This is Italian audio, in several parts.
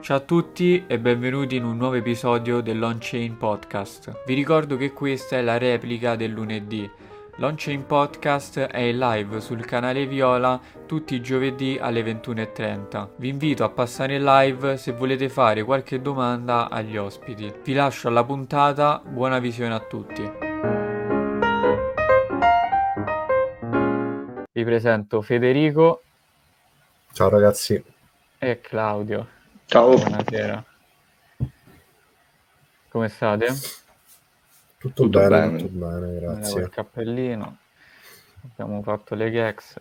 Ciao a tutti e benvenuti in un nuovo episodio dell'On-Chain Podcast. Vi ricordo che questa è la replica del lunedì. L'On-Chain Podcast è in live sul canale Viola tutti i giovedì alle 21.30. Vi invito a passare in live se volete fare qualche domanda agli ospiti. Vi lascio alla puntata, buona visione a tutti. Vi presento Federico. Ciao ragazzi. E Claudio. Ciao. Buonasera. Come state? Tutto, Tutto bene, bene. tutto bene, grazie. col cappellino. Abbiamo fatto le gags.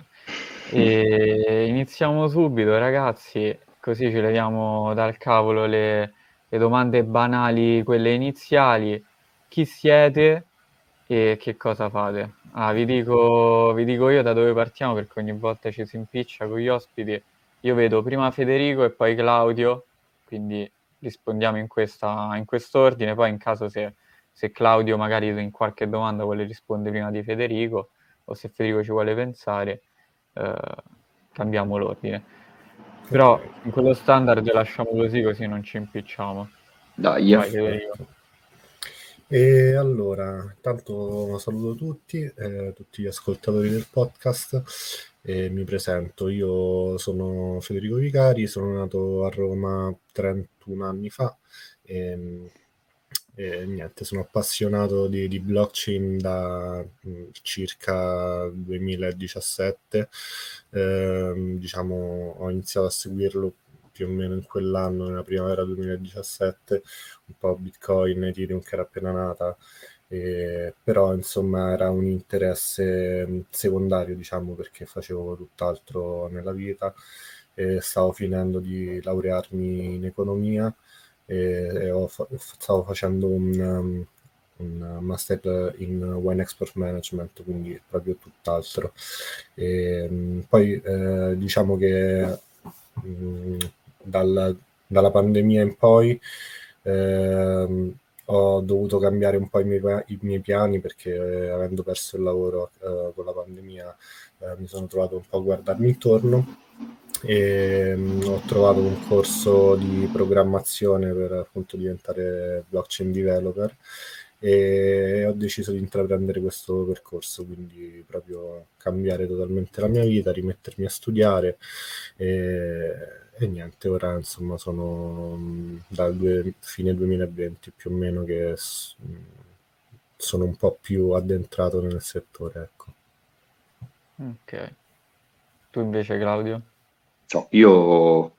E iniziamo subito, ragazzi, così ci leviamo dal cavolo le, le domande banali, quelle iniziali. Chi siete e che cosa fate? Ah, vi dico, vi dico io da dove partiamo perché ogni volta ci si impiccia con gli ospiti. Io vedo prima Federico e poi Claudio, quindi rispondiamo in questa, in quest'ordine. Poi in caso se, se Claudio magari in qualche domanda vuole rispondere prima di Federico o se Federico ci vuole pensare, eh, cambiamo l'ordine. Però in quello standard lasciamo così così non ci impicciamo. Dai, Vai Federico. E allora, intanto saluto tutti, eh, tutti gli ascoltatori del podcast e mi presento. Io sono Federico Vicari, sono nato a Roma 31 anni fa e, e niente, sono appassionato di, di blockchain da mh, circa 2017. Ehm, diciamo, ho iniziato a seguirlo più o meno in quell'anno, nella primavera 2017 un po' Bitcoin, Ethereum che era appena nata, e- però insomma era un interesse mh, secondario, diciamo, perché facevo tutt'altro nella vita e stavo finendo di laurearmi in economia e, fa- stavo facendo un, um, un master in wine export management, quindi proprio tutt'altro. E, mh, poi eh, diciamo che mh, dal- dalla pandemia in poi ehm, ho dovuto cambiare un po' i miei, i miei piani perché eh, avendo perso il lavoro eh, con la pandemia eh, mi sono trovato un po' a guardarmi intorno. E mm, ho trovato un corso di programmazione per appunto diventare blockchain developer e ho deciso di intraprendere questo percorso, quindi proprio cambiare totalmente la mia vita, rimettermi a studiare e, e niente, ora insomma sono mm, dal due- fine 2020 più o meno che s- mm, sono un po' più addentrato nel settore, ecco. Ok. Tu invece Claudio? Ciao. Io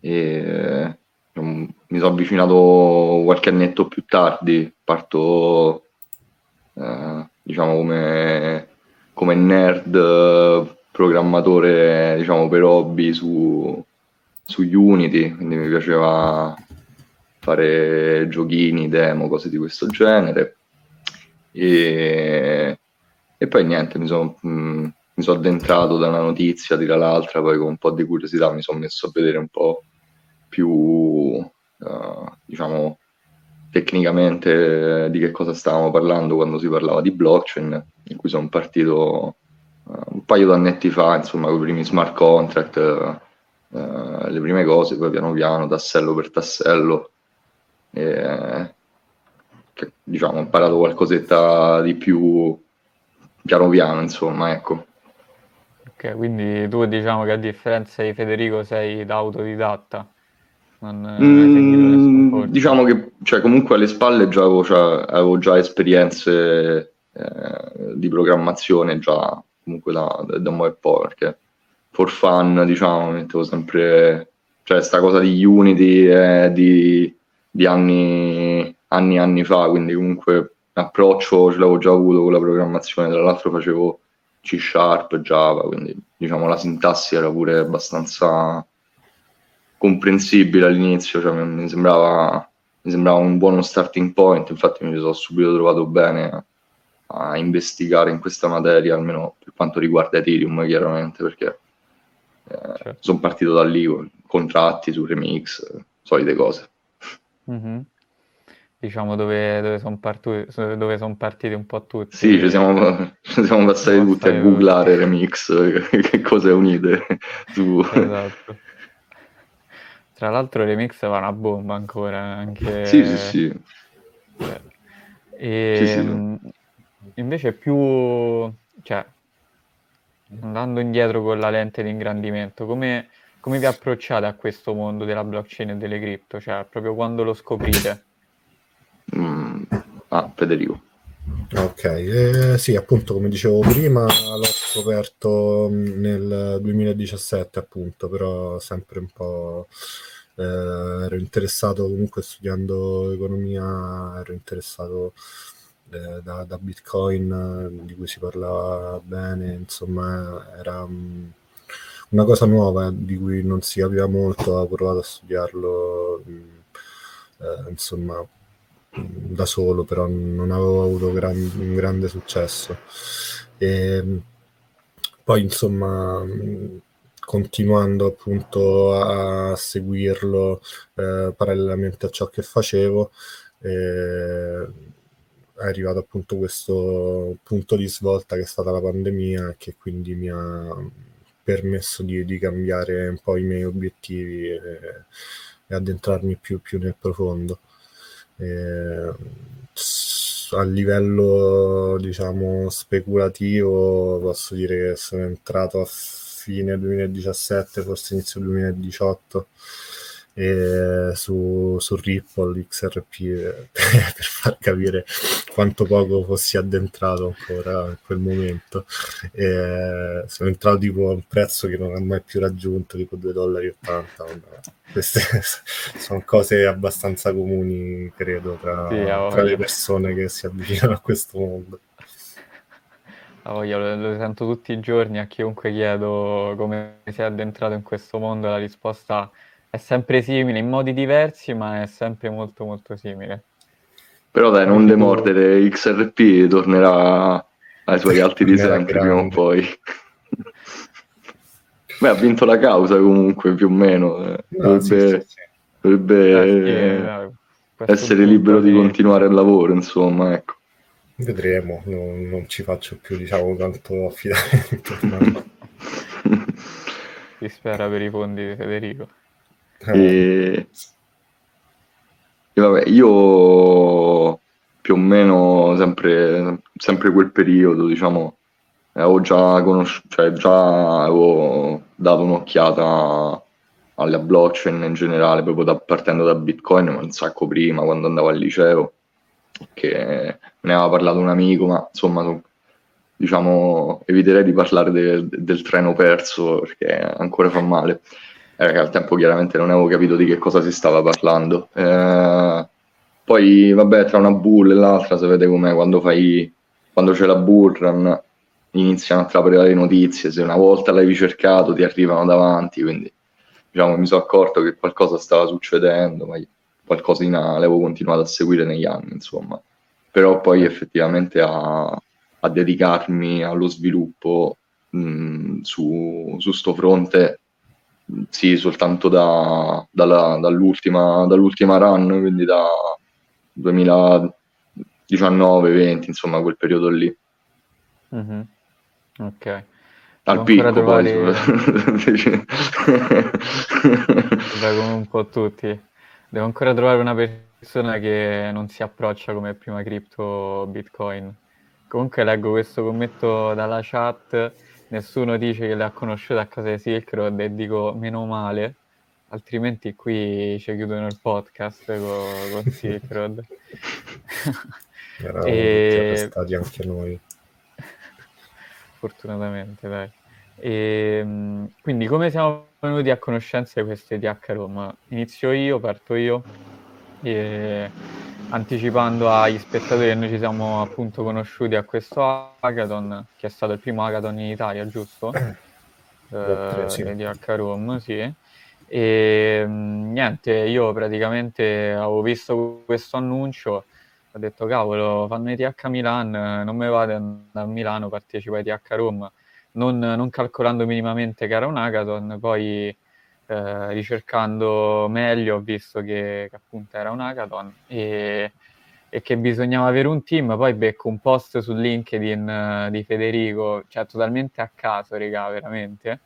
eh, mi sono avvicinato qualche annetto più tardi, parto eh, diciamo come, come nerd programmatore diciamo per hobby su, su Unity, quindi mi piaceva fare giochini, demo, cose di questo genere. E, e poi niente, mi sono mh, mi sono addentrato da una notizia tira l'altra, poi con un po' di curiosità mi sono messo a vedere un po' più, eh, diciamo, tecnicamente di che cosa stavamo parlando quando si parlava di blockchain, in cui sono partito eh, un paio d'annetti fa, insomma, con i primi smart contract, eh, eh, le prime cose, poi piano piano, tassello per tassello, e, che, diciamo, ho imparato qualcosetta di più piano piano, insomma, ecco. Ok, quindi tu diciamo che a differenza di Federico sei da autodidatta, non, Mm, diciamo che cioè, comunque alle spalle già avevo, già- avevo già esperienze eh, di programmazione già comunque da, da un po' perché for fun diciamo mettevo sempre cioè sta cosa di Unity è di, di anni anni anni fa quindi comunque approccio ce l'avevo già avuto con la programmazione tra l'altro facevo C Sharp, Java quindi diciamo la sintassi era pure abbastanza comprensibile all'inizio, cioè mi, sembrava, mi sembrava un buono starting point, infatti mi sono subito trovato bene a, investigare in questa materia, almeno per quanto riguarda Ethereum, chiaramente, perché eh, Certo. sono partito da lì con contratti su remix, solite cose. Mhm. Diciamo dove, dove sono dove son partiti un po' tutti. Sì, ci siamo, ci siamo passati Siamo tutti a googlare tutti. remix, che cose unite su... Esatto. Tra l'altro remix va una bomba ancora, anche... Sì, sì, sì. E, sì, sì. Ehm, invece più... Cioè, andando indietro con la lente di ingrandimento, come, come vi approcciate a questo mondo della blockchain e delle cripto? Cioè, proprio quando lo scoprite? Mm. Ah, Federico. Ok, eh, sì, appunto come dicevo prima l'ho scoperto mm, nel 2017 appunto, però sempre un po' eh, ero interessato comunque studiando economia, ero interessato eh, da, da, Bitcoin di cui si parlava bene, insomma era um, una cosa nuova di cui non si capiva molto, ho provato a studiarlo, um, insomma da solo, però non avevo avuto gran, un grande successo. E poi insomma, continuando appunto a seguirlo eh, parallelamente a ciò che facevo, eh, è arrivato appunto questo punto di svolta che è stata la pandemia che quindi mi ha permesso di, di cambiare un po' i miei obiettivi e, e addentrarmi più, più nel profondo. Eh, a livello diciamo speculativo posso dire che sono entrato a fine 2017 forse inizio 2018 e su, su Ripple XRP per far capire quanto poco fossi addentrato ancora in quel momento. E sono entrato tipo a un prezzo che non ho mai più raggiunto tipo 2,80 dollari queste sono cose abbastanza comuni credo tra, sì, tra le persone che si avvicinano a questo mondo. Io lo, lo, sento tutti i giorni a chiunque chiedo come si è addentrato in questo mondo, la risposta è è sempre simile, in modi diversi, ma è sempre molto molto simile. Però dai, non demordere, XRP tornerà ai suoi alti di sempre prima o poi. Beh, ha vinto la causa comunque, più o meno. Eh. No, dovrebbe, sì, sì, sì. dovrebbe eh, essere libero di... di continuare il lavoro, insomma, ecco. Vedremo, non, non ci faccio più, diciamo, tanto affidamento. si spera per i fondi di Federico. E, e vabbè, io più o meno sempre, sempre quel periodo, diciamo, avevo già conosciuto, cioè già avevo dato un'occhiata alla blockchain in generale, proprio da, partendo da Bitcoin, ma un sacco prima, quando andavo al liceo, che ne aveva parlato un amico, ma insomma, diciamo, eviterei di parlare de, del treno perso perché ancora fa male eh, al tempo chiaramente non avevo capito di che cosa si stava parlando. Eh, poi, vabbè, tra una bull e l'altra, si vede com'è quando fai quando c'è la bull run, iniziano a trapere le notizie. Se una volta l'hai cercato, ti arrivano davanti. Quindi, diciamo, mi sono accorto che qualcosa stava succedendo, ma qualcosina l'avevo continuato a seguire negli anni, insomma. Però poi effettivamente a, a dedicarmi allo sviluppo mh, su, su sto fronte sì, soltanto da, dalla, dall'ultima, dall'ultima run, quindi da 2019-20, insomma, quel periodo lì. Mm-hmm. Ok. Al picco poi. come un po' tutti. Devo ancora trovare una persona che non si approccia come prima cripto Bitcoin. Comunque leggo questo commento dalla chat nessuno dice che le ha conosciute a casa di Silk Road e dico meno male, altrimenti qui ci chiudono il podcast con, con Silk Road. Eravamo e... stati anche noi. Fortunatamente, dai. E, ehm, quindi come siamo venuti a conoscenza di queste DH Roma? Inizio io, parto io. E anticipando agli spettatori che noi ci siamo appunto conosciuti a questo hackathon, che è stato il primo hackathon in Italia, giusto? Eh, eh sì. di H-Room, sì. E niente, io praticamente avevo visto questo annuncio, ho detto cavolo, fanno i TH Milan, non mi vado a Milano, partecipo ai TH Room, non, non calcolando minimamente che era un hackathon, poi eh, ricercando meglio ho visto che, che, appunto era un hackathon e, e che bisognava avere un team, poi becco un post su LinkedIn uh, di Federico, cioè totalmente a caso, raga, veramente.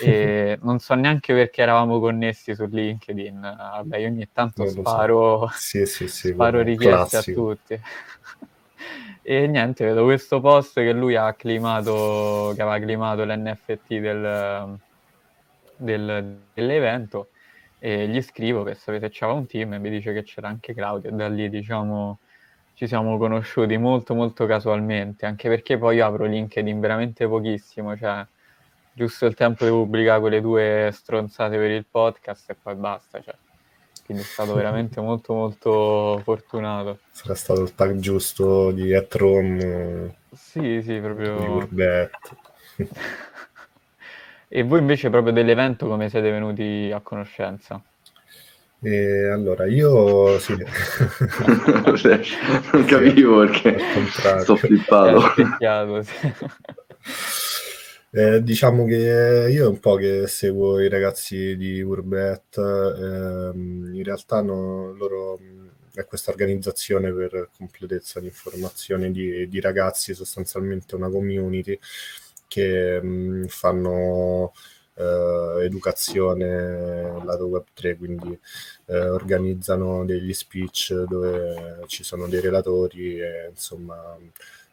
E non so neanche perché eravamo connessi su LinkedIn. Vabbè, io ogni tanto sparo, so. sì, sì, sì, sparo richieste a tutti. e niente, vedo questo post che lui ha climato, che aveva climato l'NFT del, del, dell'evento e gli scrivo che sapete c'era un team e mi dice che c'era anche Claudio e da lì diciamo ci siamo conosciuti molto molto casualmente, anche perché poi apro LinkedIn veramente pochissimo, cioè giusto il tempo di pubblicare quelle due stronzate per il podcast e poi basta, cioè. Quindi è stato veramente molto molto fortunato. Sarà stato il tag giusto di At Rome. Sì, sì, proprio... Di e voi invece proprio dell'evento come siete venuti a conoscenza? E allora, io sì. non capivo perché sto flippato. Eh, diciamo che io un po' che seguo i ragazzi di Urbet, ehm, in realtà no, loro è questa organizzazione per completezza di informazione di, di ragazzi, sostanzialmente una community che mh, fanno eh, educazione lato web 3, quindi eh, organizzano degli speech dove ci sono dei relatori e insomma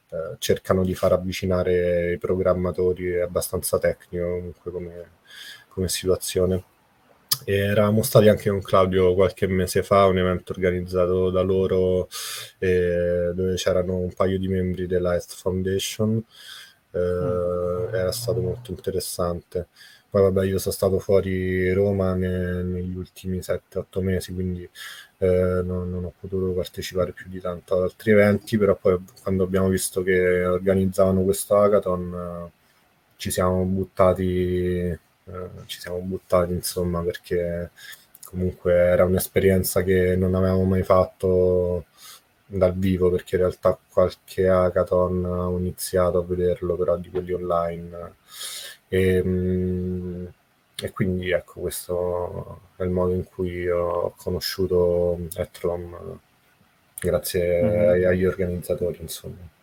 eh, cercano di far avvicinare i programmatori, è abbastanza tecnico comunque come, come situazione. E eravamo stati anche con Claudio qualche mese fa, un evento organizzato da loro eh, dove c'erano un paio di membri della Earth Foundation. Eh. Era stato molto interessante. Poi vabbè, io sono stato fuori Roma ne, negli ultimi 7-8 mesi, quindi eh, non, non, ho potuto partecipare più di tanto ad altri eventi, però poi quando abbiamo visto che organizzavano questo hackathon eh, ci siamo buttati, eh, ci siamo buttati insomma perché comunque era un'esperienza che non avevamo mai fatto dal vivo perché in realtà qualche hackathon ho iniziato a vederlo però di quelli online e, ehm, e quindi ecco, questo è il modo in cui ho conosciuto Etrom, grazie mm-hmm. agli organizzatori, insomma.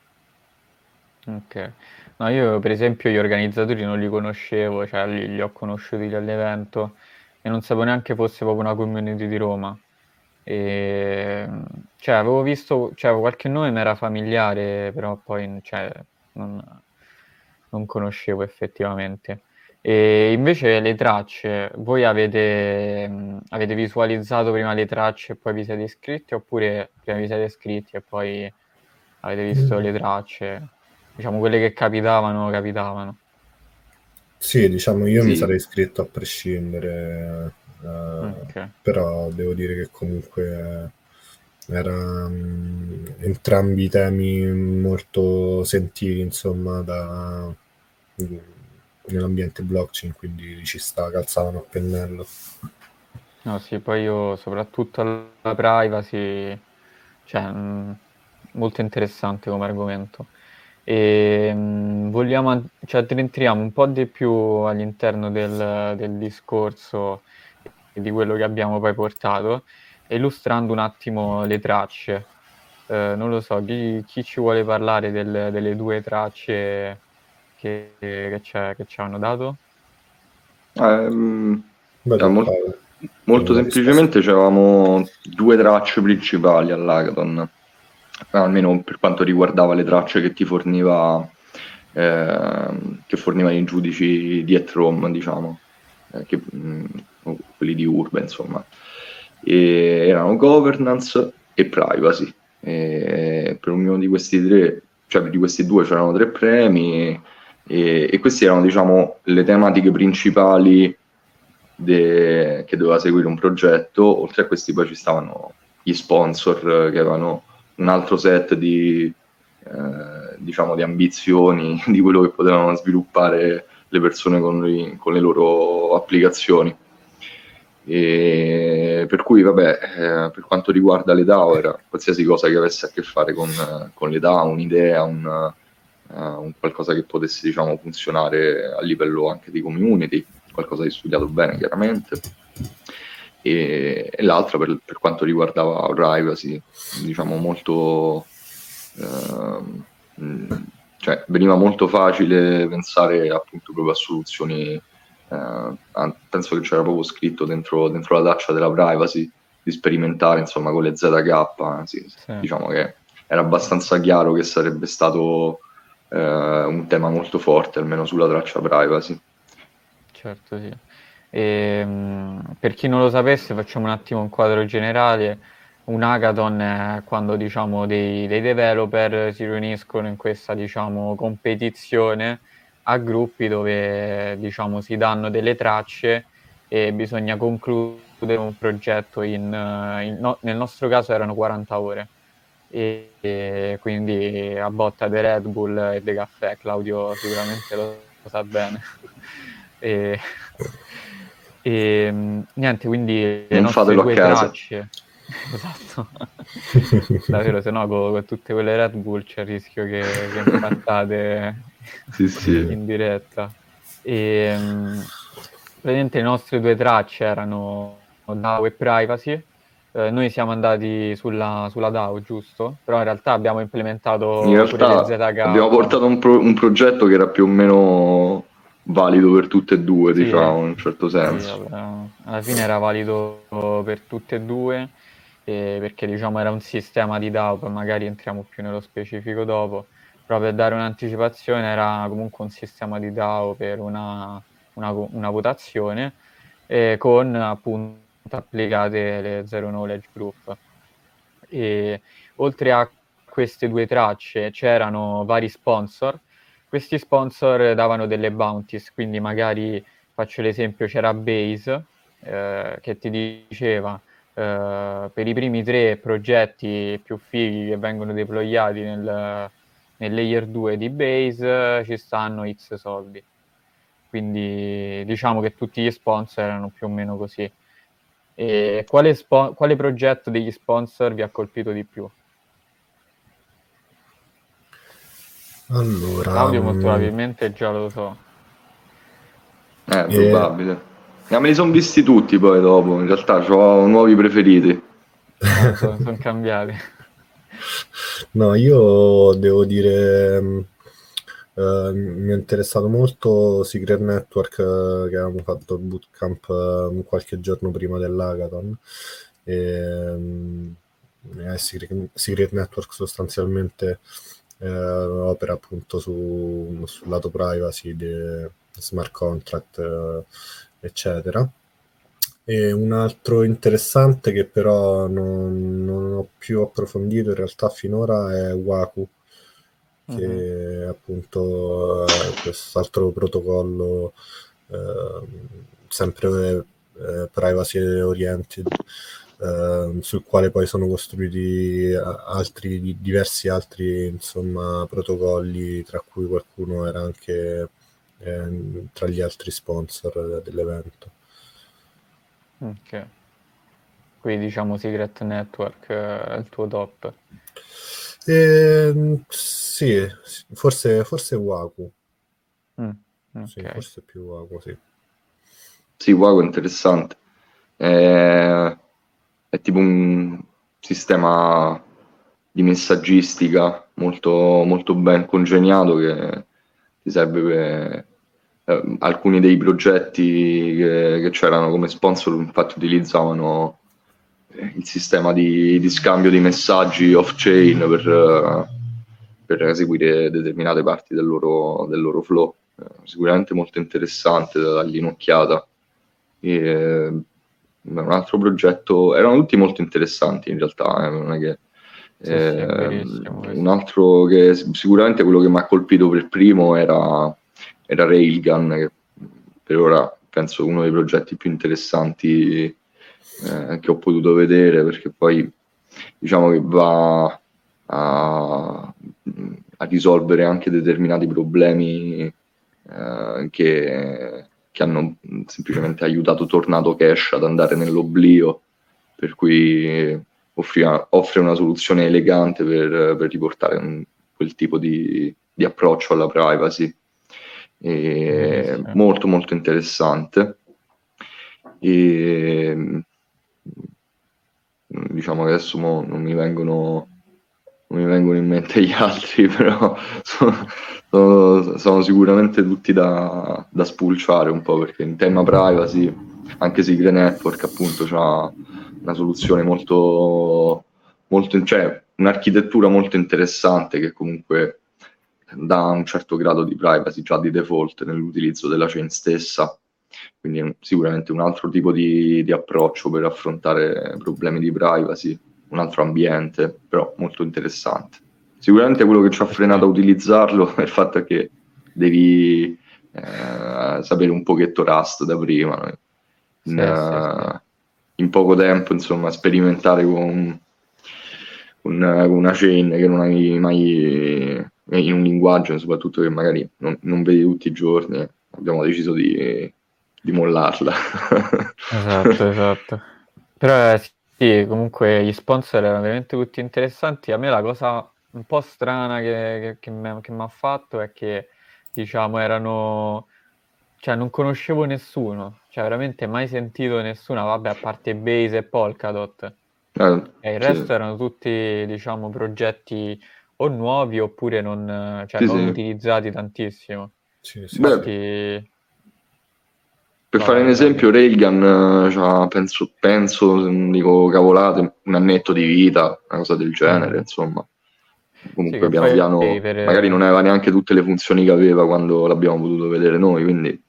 Ok. No, io per esempio gli organizzatori non li conoscevo, cioè li, li ho conosciuti all'evento e non sapevo neanche fosse proprio una community di Roma. E, cioè, avevo visto, cioè, qualche nome mi era familiare, però poi cioè, non, non conoscevo effettivamente. E invece le tracce, voi avete, mh, avete, visualizzato prima le tracce e poi vi siete iscritti oppure prima vi siete iscritti e poi avete visto le tracce? Diciamo quelle che capitavano, capitavano. Sì, diciamo io sì. mi sarei iscritto a prescindere, eh, okay. però devo dire che comunque erano entrambi temi molto sentiti, insomma, da nell'ambiente blockchain, quindi ci sta, calzavano a pennello. No, sì, poi io soprattutto la privacy, cioè, mh, molto interessante come argomento. E mh, vogliamo, cioè, addentriamo un po' di più all'interno del, del discorso di quello che abbiamo poi portato, illustrando un attimo le tracce. Eh, non lo so, chi, chi, ci vuole parlare del, delle due tracce che, che, che ci hanno dato? Um, Beh, molto, molto semplicemente avevamo due tracce principali all'Hackathon, almeno per quanto riguardava le tracce che ti forniva, eh, che fornivano i giudici di Etrom, diciamo, eh, che, mh, quelli di Urbe, insomma. E erano governance e privacy. E per ognuno di questi tre, cioè di questi due c'erano tre premi e, e queste erano diciamo le tematiche principali de, che doveva seguire un progetto oltre a questi poi ci stavano gli sponsor che avevano un altro set di, eh, diciamo, di ambizioni di quello che potevano sviluppare le persone con, le, con le loro applicazioni. E per cui, vabbè, eh, per quanto riguarda le DAO, era qualsiasi cosa che avesse a che fare con, con le DAO, un'idea, un, uh, un qualcosa che potesse diciamo, funzionare a livello anche di community, qualcosa di studiato bene chiaramente. e, e l'altra per, per, quanto riguardava privacy, diciamo molto... Eh, cioè, veniva molto facile pensare appunto proprio a soluzioni, eh, penso che c'era proprio scritto dentro, dentro la traccia della privacy, di sperimentare insomma con le ZK, sì, sì. diciamo che era abbastanza chiaro che sarebbe stato eh, un tema molto forte, almeno sulla traccia privacy. Certo, sì. E, ehm, per chi non lo sapesse, facciamo un attimo un quadro generale. Un hackathon è quando diciamo, dei, dei developer si riuniscono in questa diciamo, competizione a gruppi dove diciamo, si danno delle tracce e bisogna concludere un progetto in, in no, nel nostro caso erano 40 ore. E, e, quindi a botta di Red Bull e di caffè Claudio sicuramente lo, lo sa bene. E, e niente quindi non fatelo a casa. tracce, esatto davvero se no con, con, tutte quelle Red Bull c'è il rischio che, che impattate sì, sì. in diretta e praticamente le nostre due tracce erano DAO e Privacy eh, noi siamo andati sulla, sulla, DAO, giusto? Però in realtà abbiamo implementato in realtà abbiamo portato un, pro- un, progetto che era più o meno valido per tutte e due, sì, diciamo, in un certo senso. Sì, alla fine era valido per tutte e due, eh, perché diciamo era un sistema di DAO, poi magari entriamo più nello specifico dopo, però per dare un'anticipazione era comunque un sistema di DAO per una, una, una votazione, eh, con appunto applicate le Zero Knowledge Group. E oltre a queste due tracce c'erano vari sponsor. Questi sponsor davano delle bounties, quindi magari faccio l'esempio, c'era Base eh, che ti diceva eh, per i primi tre progetti più fighi che vengono deployati nel, nel layer 2 di Base ci stanno X soldi. Quindi diciamo che tutti gli sponsor erano più o meno così. E quale, spo- quale progetto degli sponsor vi ha colpito di più? Allora, Claudio molto um... probabilmente già lo so. Eh, eh probabile. Eh, me li sono visti tutti poi dopo, in realtà ho nuovi preferiti. Ah, sono, sono cambiati. No, io devo dire um, Uh, mi è interessato molto Secret Network uh, che avevamo fatto il bootcamp uh, qualche giorno prima dell'Hackathon e, um, Secret, Secret, Network sostanzialmente opera appunto su, sul lato privacy di smart contract eccetera e un altro interessante che però non, non ho più approfondito in realtà finora è Waku che uh-huh. appunto è quest'altro protocollo eh, sempre eh, privacy oriented eh, sul quale poi sono costruiti altri diversi altri insomma protocolli tra cui qualcuno era anche eh, tra gli altri sponsor dell'evento ok quindi diciamo Secret Network eh, è il tuo top eh, sì, forse, forse Waku. Mm, okay. Sì, forse più Waku, sì. Sì, Waku è interessante. È, è tipo un sistema di messaggistica molto, molto ben congegnato che ti serve per eh, alcuni dei progetti che, che, c'erano come sponsor infatti utilizzavano il sistema di, di scambio di messaggi off-chain per, per, eseguire determinate parti del loro, del loro flow. Eh, sicuramente molto interessante da dargli un'occhiata. E, un altro progetto, erano tutti molto interessanti in realtà, eh, non è che... Sì, eh, sì, un altro che sicuramente quello che mi ha colpito per primo era, era Railgun, che per ora penso uno dei progetti più interessanti eh, che ho potuto vedere perché poi diciamo che va a, a risolvere anche determinati problemi eh, che, che, hanno semplicemente aiutato Tornado Cash ad andare nell'oblio per cui offre, offre una soluzione elegante per, per riportare un, quel tipo di, di, approccio alla privacy e, molto molto interessante. E diciamo che adesso non mi vengono non mi vengono in mente gli altri, però sono, sono, sono sicuramente tutti da, da, spulciare un po' perché in tema privacy, anche Secret Network appunto ha una soluzione molto, molto, cioè un'architettura molto interessante che comunque dà un certo grado di privacy già di default nell'utilizzo della chain stessa quindi sicuramente un altro tipo di, di approccio per affrontare problemi di privacy un altro ambiente, però molto interessante. Sicuramente quello che ci ha frenato a utilizzarlo è il fatto che devi eh, sapere un pochetto Rust da prima. In, sì, uh, sì, in poco tempo, insomma, sperimentare con, con, con, una chain che non hai mai in un linguaggio, soprattutto che magari non, non vedi tutti i giorni, abbiamo deciso di, di mollarla. esatto, esatto. Però eh, sì, comunque gli sponsor erano veramente tutti interessanti. A me la cosa un po' strana che, che, che mi ha fatto è che, diciamo, erano... Cioè, non conoscevo nessuno. Cioè, veramente mai sentito nessuno, vabbè, a parte Base e Polkadot. Eh, e il resto sì. erano tutti, diciamo, progetti o nuovi oppure non, cioè, sì, non sì. utilizzati tantissimo. Sì, sì. Infatti... Per fare un esempio, Reagan, cioè, penso, penso, dico cavolate, un annetto di vita, una cosa del genere, mm. insomma. Comunque sì, piano piano, per... magari non aveva neanche tutte le funzioni che aveva quando l'abbiamo potuto vedere noi, quindi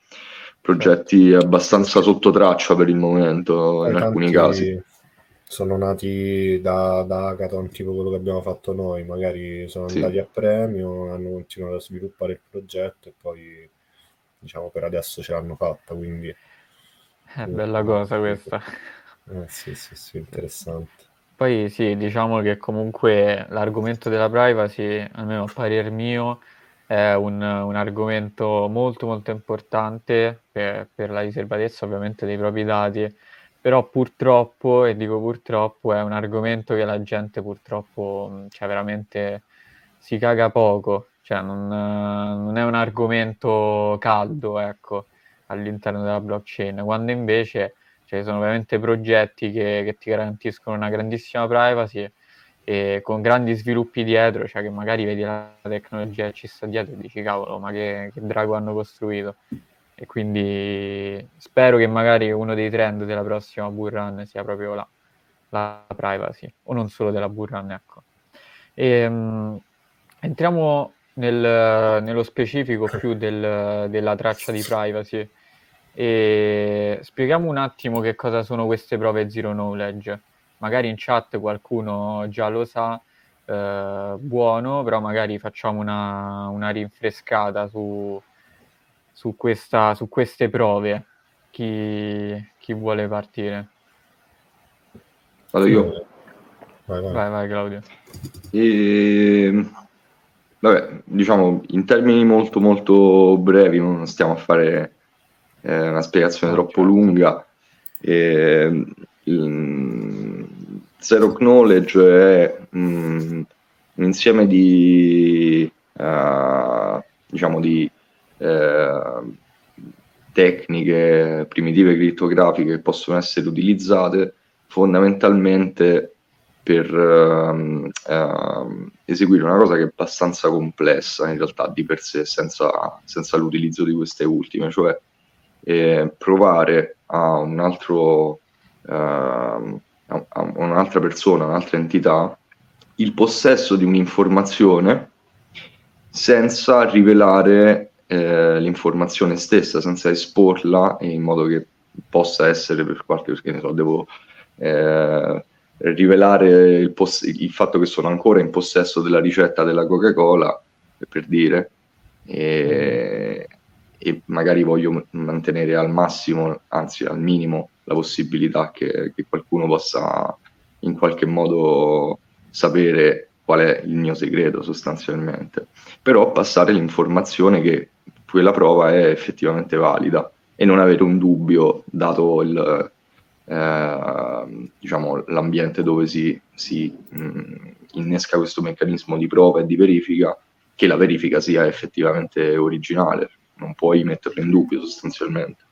progetti abbastanza sotto traccia per il momento, in alcuni casi. Sono nati da, da hackathon tipo quello che abbiamo fatto noi, magari sono andati sì. a premio, hanno continuato a sviluppare il progetto e poi diciamo per adesso ce l'hanno fatta, quindi... È eh, bella cosa questa. Eh, sì, sì, sì, interessante. Poi sì, diciamo che comunque l'argomento della privacy, almeno a parer mio, è un, un argomento molto molto importante per, per, la riservatezza ovviamente dei propri dati, però purtroppo, e dico purtroppo, è un argomento che la gente purtroppo, cioè veramente si caga poco, cioè non, non è un argomento caldo, ecco, all'interno della blockchain, quando invece cioè, sono veramente progetti che, che, ti garantiscono una grandissima privacy e con grandi sviluppi dietro, cioè che magari vedi la tecnologia che ci sta dietro e dici cavolo, ma che, che drago hanno costruito. E quindi spero che magari uno dei trend della prossima bull run sia proprio la, la privacy, o non solo della bull run, ecco. E, um, entriamo nel, nello specifico più del, della traccia di privacy. E spieghiamo un attimo che cosa sono queste prove zero knowledge. Magari in chat qualcuno già lo sa, eh, buono, però magari facciamo una, una rinfrescata su, su, questa, su, queste prove. Chi, chi, vuole partire? Vado io. Vai, vai, vai, vai Claudio. E Vabbè, diciamo in termini molto molto brevi, non stiamo a fare eh, una spiegazione no, troppo certo. lunga. E, il, Zero Knowledge è mm, un insieme di, uh, diciamo di tecniche primitive crittografiche che possono essere utilizzate fondamentalmente per uh, uh, eseguire una cosa che è abbastanza complessa in realtà di per sé senza, senza l'utilizzo di queste ultime, cioè eh, provare a un altro uh, a un'altra persona, un'altra entità il possesso di un'informazione senza rivelare eh, l'informazione stessa, senza esporla in modo che possa essere per qualche perché ne so, devo eh, rivelare il, poss- il, fatto che sono ancora in possesso della ricetta della Coca-Cola, per dire, e, e magari voglio mantenere al massimo, anzi al minimo, la possibilità che, che qualcuno possa in qualche modo sapere qual è il mio segreto sostanzialmente, però passare l'informazione che quella prova è effettivamente valida e non avere un dubbio dato il, eh, diciamo, l'ambiente dove si, si mh, mm, innesca questo meccanismo di prova e di verifica, che la verifica sia effettivamente originale, non puoi metterlo in dubbio sostanzialmente.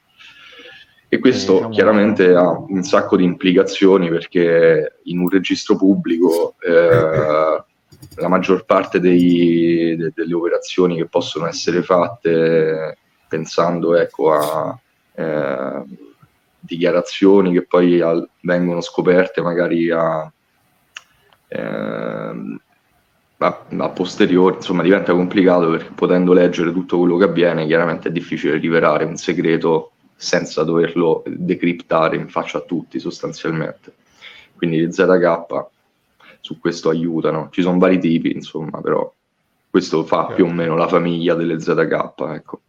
E questo diciamo chiaramente ha un sacco di implicazioni perché in un registro pubblico eh, la maggior parte dei, de, delle operazioni che possono essere fatte pensando ecco, a eh, dichiarazioni che poi al, vengono scoperte magari a, eh, a, a, posteriori, insomma diventa complicato perché potendo leggere tutto quello che avviene chiaramente è difficile rivelare un segreto senza doverlo decriptare in faccia a tutti sostanzialmente. Quindi ZK su questo aiutano. Ci sono vari tipi, insomma, però questo fa certo. più o meno la famiglia delle ZK, ecco.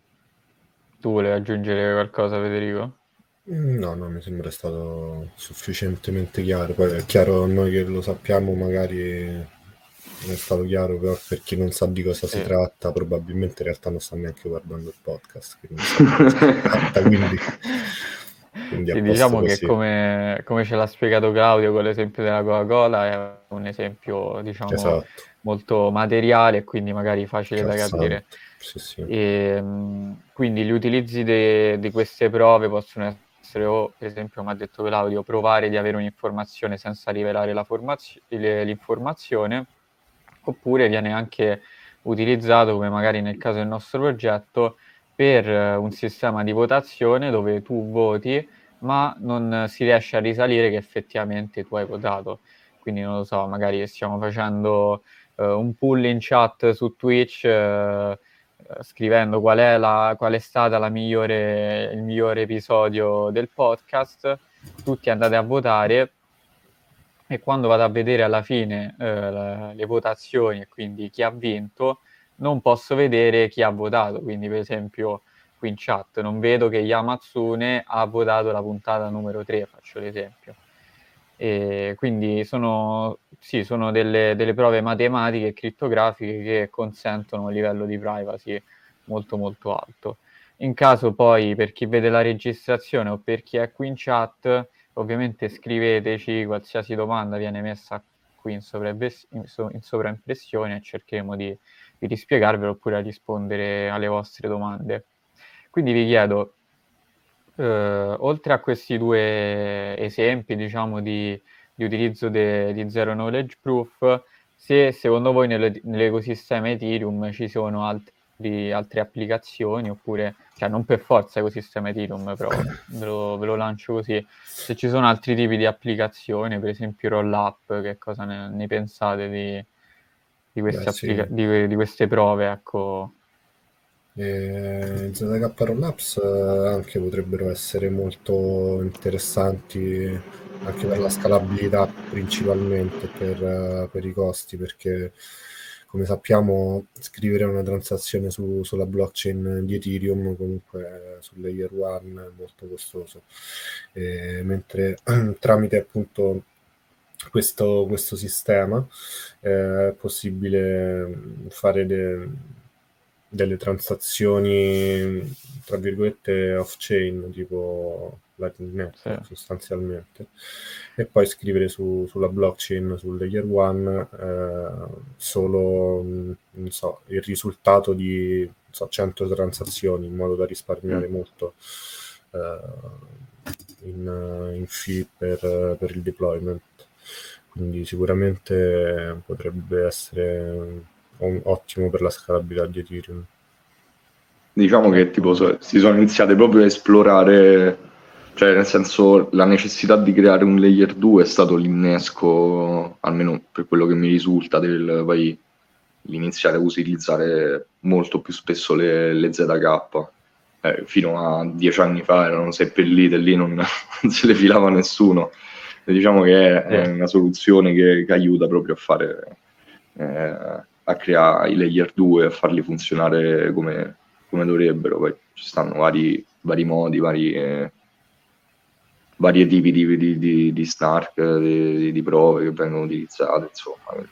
Tu volevi aggiungere qualcosa, Federico? Mm, no, no, mi sembra stato sufficientemente chiaro. Poi è chiaro noi che lo sappiamo, magari non è stato chiaro, però per chi non sa di cosa si tratta, probabilmente in realtà non sta neanche guardando il podcast. Quindi, tratta, quindi, quindi sì, diciamo che come, come, ce l'ha spiegato Claudio con l'esempio della Coca-Cola è un esempio diciamo, esatto. molto materiale e quindi magari facile da capire. Sì, sì. E, ehm, quindi gli utilizzi di queste prove possono essere o, per esempio, come ha detto Claudio, provare di avere un'informazione senza rivelare la formazio- l'informazione oppure viene anche utilizzato, come magari nel caso del nostro progetto, per eh, un sistema di votazione dove tu voti, ma non si riesce a risalire che effettivamente tu hai votato. Quindi non lo so, magari stiamo facendo uh, un pull in chat su Twitch uh, scrivendo qual è, la, qual è stata migliore, il migliore episodio del podcast, tutti andate a votare e quando vado a vedere alla fine eh, le votazioni e quindi chi ha vinto, non posso vedere chi ha votato. Quindi, per esempio, qui in chat non vedo che Yamatsune ha votato la puntata numero 3, faccio l'esempio. E quindi sono, sì, sono delle, delle prove matematiche e crittografiche che consentono un livello di privacy molto molto alto. In caso poi per chi vede la registrazione o per chi è qui in chat, ovviamente scriveteci, qualsiasi domanda viene messa qui in sovraimpressione e cercheremo di, di rispiegarvelo oppure a rispondere alle vostre domande. Quindi vi chiedo, eh, oltre a questi due esempi, diciamo, di, di utilizzo de, di Zero Knowledge Proof, se secondo voi nelle, nell'ecosistema Ethereum ci sono altri altre applicazioni oppure, cioè non per forza ecosistema Ethereum, però ve lo, ve lo, lancio così. Se ci sono altri tipi di applicazioni, per esempio Rollup, che cosa ne, ne pensate di, di, queste Beh, applica- sì. di, di, queste prove? Ecco. Eh, ZK Rollups eh, anche potrebbero essere molto interessanti anche per la scalabilità principalmente per, uh, per i costi perché come sappiamo scrivere una transazione su, sulla blockchain di Ethereum comunque sul layer 1 è molto costoso e, mentre tramite appunto questo, questo sistema eh, è possibile fare de, delle transazioni tra virgolette off chain tipo Lightning sì. sostanzialmente e poi scrivere su, sulla blockchain sul layer 1 eh, solo non so, il risultato di so, 100 transazioni in modo da risparmiare mm. molto eh, in, in, fee per, per il deployment quindi sicuramente potrebbe essere un, ottimo per la scalabilità di Ethereum diciamo che tipo si sono iniziate proprio a esplorare cioè, nel senso, la necessità di creare un layer 2 è stato l'innesco, almeno per quello che mi risulta, del poi iniziare a utilizzare molto più spesso le, le ZK. Eh, fino a dieci anni fa erano seppellite lì, non, non se le filava nessuno. Diciamo che è, è, una soluzione che, che aiuta proprio a fare, eh, a creare i layer 2, a farli funzionare come, come dovrebbero. Poi ci stanno vari, vari modi, vari... Eh, vari tipi di, di, di, di snark, di, di, prove che vengono utilizzate, insomma.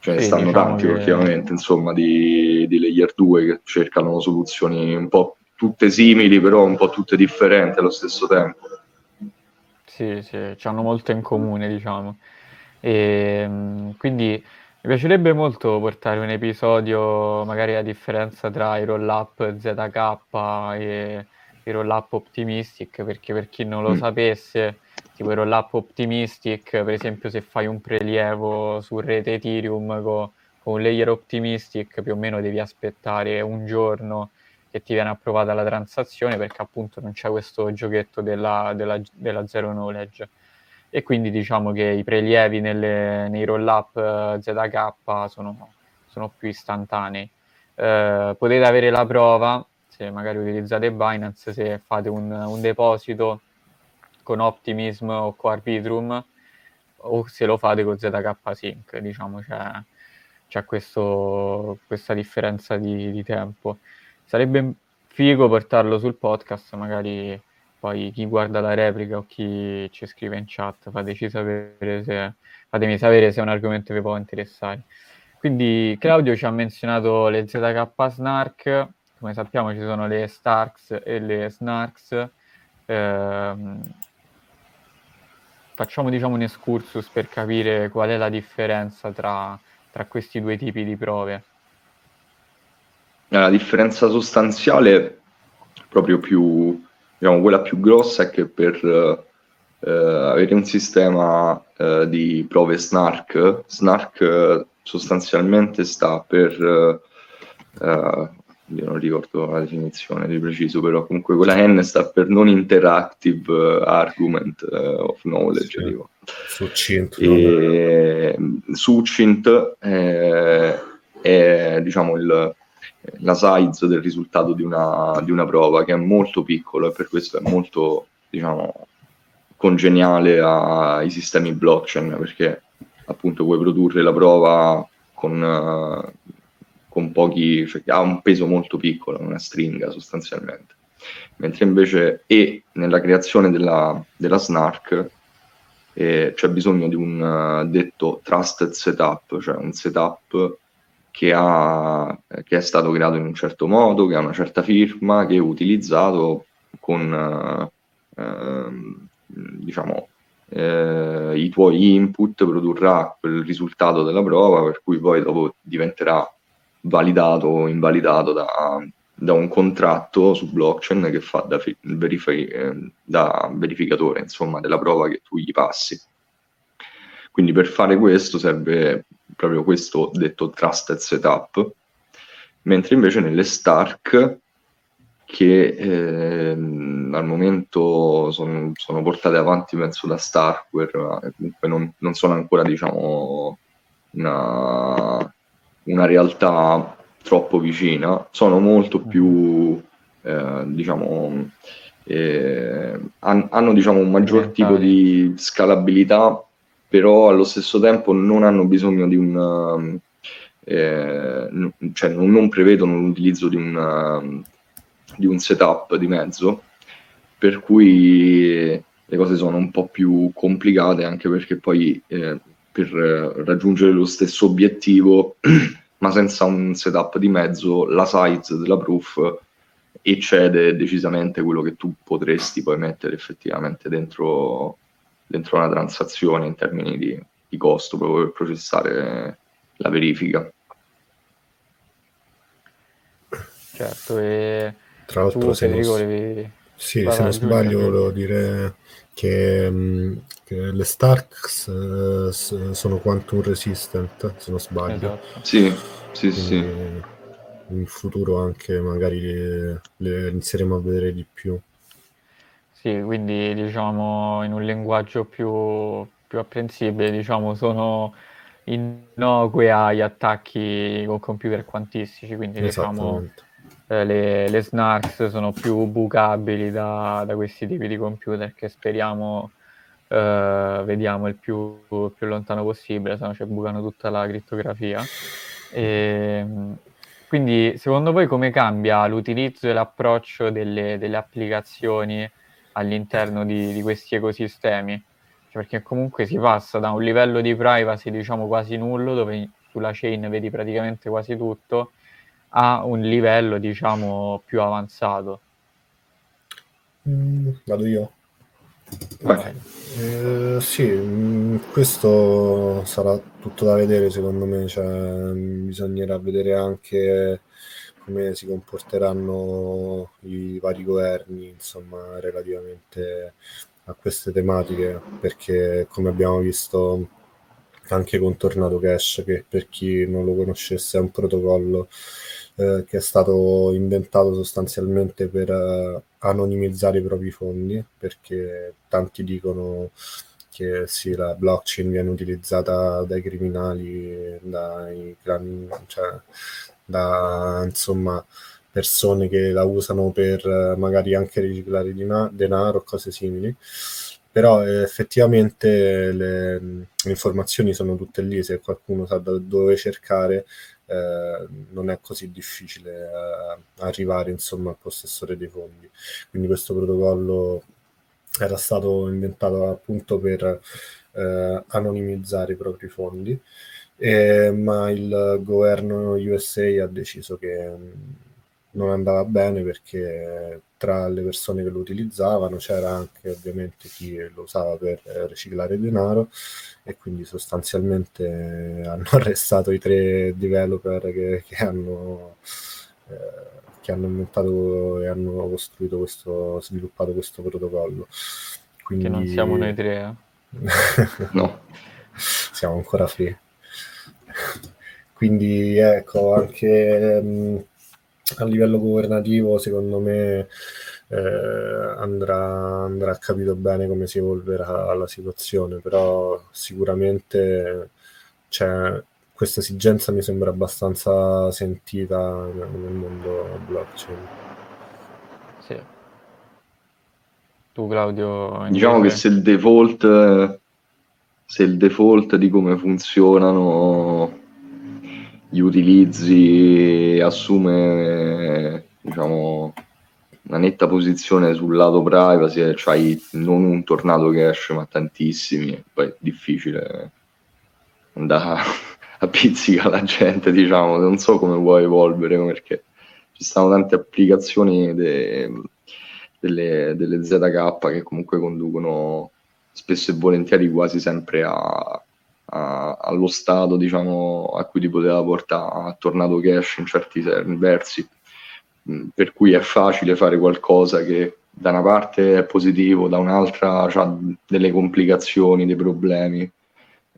Ce ne stanno diciamo tanti che... ultimamente, insomma, di, di layer 2 che cercano soluzioni un po' tutte simili, però un po' tutte differenti allo stesso tempo. Sì, sì, hanno molto in comune, diciamo. E, ehm, quindi mi piacerebbe molto portare un episodio, magari a differenza tra i roll-up ZK e i roll-up optimistic, perché per chi non lo Mm. sapesse, tipo i roll-up optimistic, per esempio se fai un prelievo su rete Ethereum co- con un layer optimistic, più o meno devi aspettare un giorno che ti viene approvata la transazione, perché appunto non c'è questo giochetto della, della, della zero knowledge. E quindi diciamo che i prelievi nelle- nei roll-up eh, ZK sono, sono più istantanei. Eh, potete avere la prova se magari utilizzate Binance, se fate un, un deposito con Optimism o con Arbitrum o se lo fate con ZK Sync, diciamo c'è, c'è questo- questa differenza di, di tempo. Sarebbe figo portarlo sul podcast, magari poi chi guarda la replica o chi ci scrive in chat, fateci sapere se, fatemi sapere se è un argomento che può interessare. Quindi Claudio ci ha menzionato le ZK Snark, come sappiamo ci sono le Starks e le Snarks. Ehm, facciamo diciamo un excursus per capire qual è la differenza tra, tra questi due tipi di prove. Eh, La differenza sostanziale, proprio più, diciamo, quella più grossa, è che per eh, avere un sistema eh, di prove SNARK, SNARK eh, sostanzialmente sta per, eh, eh, io non ricordo la definizione di preciso, però comunque quella N sta per Non Interactive Argument of Knowledge, Sì. dico. Succinto. no? E Succinct eh, è diciamo il, la size del risultato di una, di una prova che è molto piccolo e per questo è molto diciamo congeniale ai sistemi blockchain perché appunto puoi produrre la prova con, con pochi cioè ha un peso molto piccolo una stringa sostanzialmente. Mentre invece e nella creazione della, della snark eh, c'è bisogno di un eh, detto trusted setup, cioè un setup che, ha, che è stato creato in un certo modo, che ha una certa firma, che è utilizzato con eh, ehm, diciamo eh, i tuoi input, produrrà quel risultato della prova, per cui poi dopo diventerà validato o invalidato da, da un contratto su blockchain che fa da, fi- verifi- eh, da verificatore insomma della prova che tu gli passi. Quindi per fare questo serve proprio questo detto trusted setup, mentre invece nelle Stark che ehm, al momento son- sono portate avanti penso da Starkware, ma comunque non, non sono ancora diciamo una, una realtà troppo vicina, sono molto più eh, diciamo eh, han- hanno diciamo un maggior tipo di scalabilità, però allo stesso tempo non hanno bisogno di un eh, cioè non, non prevedono l'utilizzo di un, um, di un setup di mezzo, per cui le cose sono un po' più complicate anche perché poi eh, per eh, raggiungere lo stesso obiettivo, ma senza un setup di mezzo, la size della proof eccede decisamente quello che tu potresti poi mettere effettivamente dentro, dentro una transazione in termini di, di costo proprio per processare la verifica. Certo, e Tra l'altro, tu se non, Federico volevi... sì, se non sbaglio, volevo dire che, mh, che le Starks eh, sono quantum resistant, se non sbaglio. Esatto. Sì, sì, sì. Quindi in futuro anche magari le, le inizieremo a vedere di più. Sì, quindi diciamo in un linguaggio più, più apprensibile, diciamo, sono innocue agli attacchi con computer quantistici, quindi diciamo eh, le, le snarks sono più bucabili da, da questi tipi di computer che speriamo eh, vediamo il più, più lontano possibile, se no ci bucano tutta la crittografia. E, quindi secondo voi come cambia l'utilizzo e l'approccio delle, delle applicazioni all'interno di, di questi ecosistemi? Cioè, perché comunque si passa da un livello di privacy diciamo quasi nullo, dove sulla chain vedi praticamente quasi tutto, a un livello diciamo più avanzato. Mm, vado io. Eh, sì, mm, questo sarà tutto da vedere secondo me, cioè, mm, bisognerà vedere anche come si comporteranno i vari governi, insomma, relativamente a queste tematiche, perché come abbiamo visto anche con Tornado Cash, che per chi non lo conoscesse è un protocollo eh, che è stato inventato sostanzialmente per uh, anonimizzare i propri fondi, perché tanti dicono che sì, la blockchain viene utilizzata dai criminali, dai clan, cioè, da insomma persone che la usano per uh, magari anche riciclare denaro o cose simili però eh, effettivamente le, le, informazioni sono tutte lì, se qualcuno sa da dove cercare eh, non è così difficile eh, arrivare insomma al possessore dei fondi. Quindi questo protocollo era stato inventato appunto per eh, anonimizzare i propri fondi, ma il governo USA ha deciso che non andava bene perché tra le persone che lo utilizzavano c'era anche ovviamente chi lo usava per riciclare denaro e quindi sostanzialmente hanno arrestato i tre developer che, che hanno, eh, che hanno inventato e hanno costruito questo, sviluppato questo protocollo. Quindi... Che non siamo noi tre, eh? no. Siamo ancora free. Quindi ecco, anche... Mh, a livello governativo secondo me eh, andrà, andrà capito bene come si evolverà la situazione, però sicuramente cioè, questa esigenza mi sembra abbastanza sentita nel mondo blockchain. Sì. Tu Claudio? Diciamo che se il default se il default di come funzionano gli utilizzi assume diciamo una netta posizione sul lato privacy c'hai non un tornado cash ma tantissimi poi è difficile andare a pizzica la gente diciamo non so come vuoi evolvere perché ci stanno tante applicazioni de, delle, delle ZK che comunque conducono spesso e volentieri quasi sempre a a, allo stato diciamo, a cui ti poteva portare a tornato cash in certi versi, mm, per cui è facile fare qualcosa che da una parte è positivo, da un'altra ha delle complicazioni, dei problemi.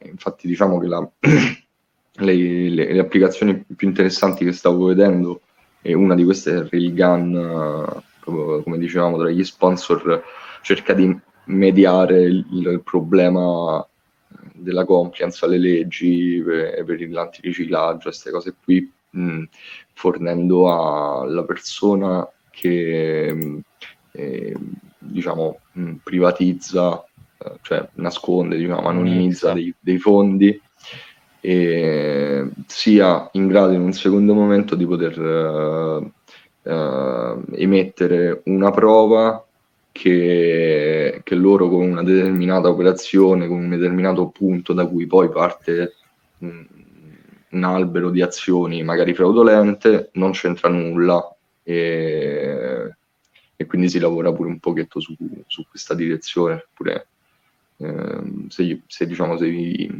Infatti diciamo che la, le, le, le, applicazioni più interessanti che stavo vedendo, e una di queste è Railgun, proprio come dicevamo tra gli sponsor, cerca di mediare il, il problema della compliance alle leggi per, per l'antiriciclaggio, queste cose qui, mh, fornendo alla persona che mh, eh, diciamo mh, privatizza, eh, cioè nasconde, diciamo, anonimizza dei, dei fondi, e sia in grado in un secondo momento di poter uh, uh, emettere una prova che, che, loro con una determinata operazione, con un determinato punto da cui poi parte un, un albero di azioni magari fraudolente, non c'entra nulla e, e, quindi si lavora pure un pochetto su, su questa direzione. Pure, eh, se, se, diciamo, se gli,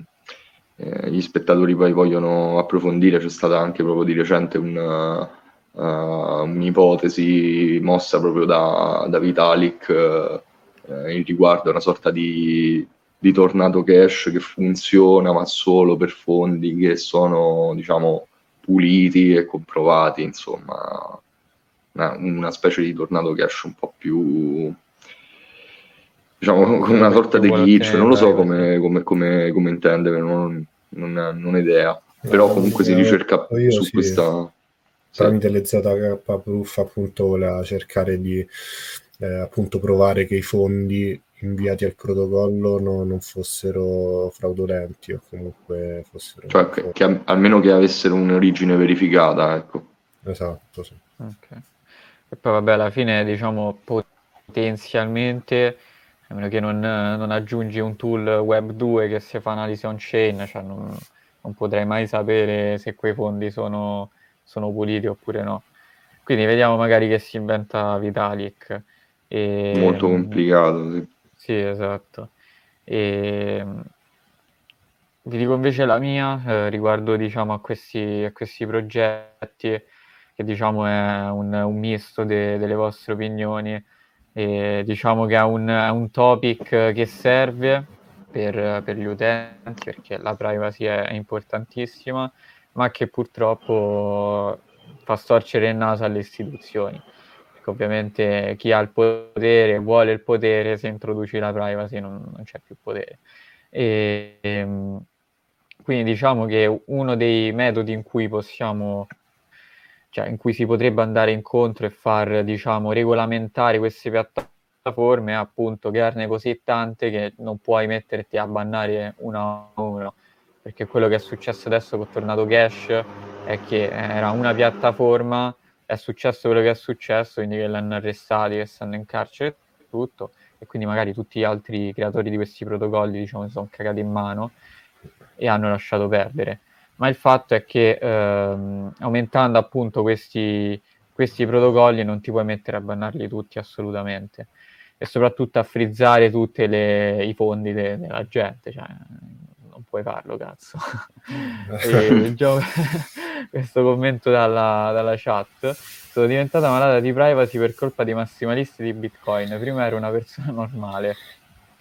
eh, gli spettatori poi vogliono approfondire, c'è stata anche proprio di recente una uh, un'ipotesi mossa proprio da, da Vitalik uh, in riguardo a una sorta di, di tornato cash che funziona ma solo per fondi che sono diciamo puliti e comprovati insomma una, una specie di tornato cash un po' più diciamo con una sorta di glitch. non lo so come, come, come, come intende non, non, non ho idea. Però comunque si ricerca su sì. tramite le ZK Proof appunto voleva cercare di eh, appunto provare che i fondi inviati al protocollo no, non fossero fraudolenti o comunque fossero cioè che, che, almeno che avessero un'origine verificata ecco esatto sì. okay. e poi vabbè alla fine diciamo potenzialmente a meno che non, non, aggiungi un tool web 2 che si fa analisi on chain cioè non, non potrai mai sapere se quei fondi sono sono puliti oppure no. Quindi vediamo magari che si inventa Vitalik. E... Molto complicato, sì. Sì, esatto. E... Vi dico invece la mia eh, riguardo diciamo, a, questi, a questi progetti. che diciamo è un, un misto de, delle vostre opinioni e diciamo che è un, è un topic che serve per, per, gli utenti perché la privacy è, è importantissima ma che purtroppo fa storcere il naso alle istituzioni. Perché ovviamente chi ha il potere vuole il potere se introduci la privacy non, non c'è più potere. E, ehm, quindi diciamo che uno dei metodi in cui possiamo cioè, in cui si potrebbe andare incontro e far, diciamo, regolamentare queste piattaforme, appunto, crearne così tante che non puoi metterti a bannare una a una, perché quello che è successo adesso con Tornado Cash è che era una piattaforma, è successo quello che è successo, quindi che l'hanno arrestati, che stanno in carcere e tutto, e quindi magari tutti gli altri creatori di questi protocolli, diciamo, sono cagati in mano e hanno lasciato perdere. Ma il fatto è che ehm, aumentando appunto questi, questi protocolli non ti puoi mettere a bannarli tutti assolutamente. E soprattutto a frizzare tutti i fondi de- della gente, cioè non puoi farlo cazzo. già, questo commento dalla, dalla chat, sono diventata malata di privacy per colpa dei massimalisti di Bitcoin, prima ero una persona normale,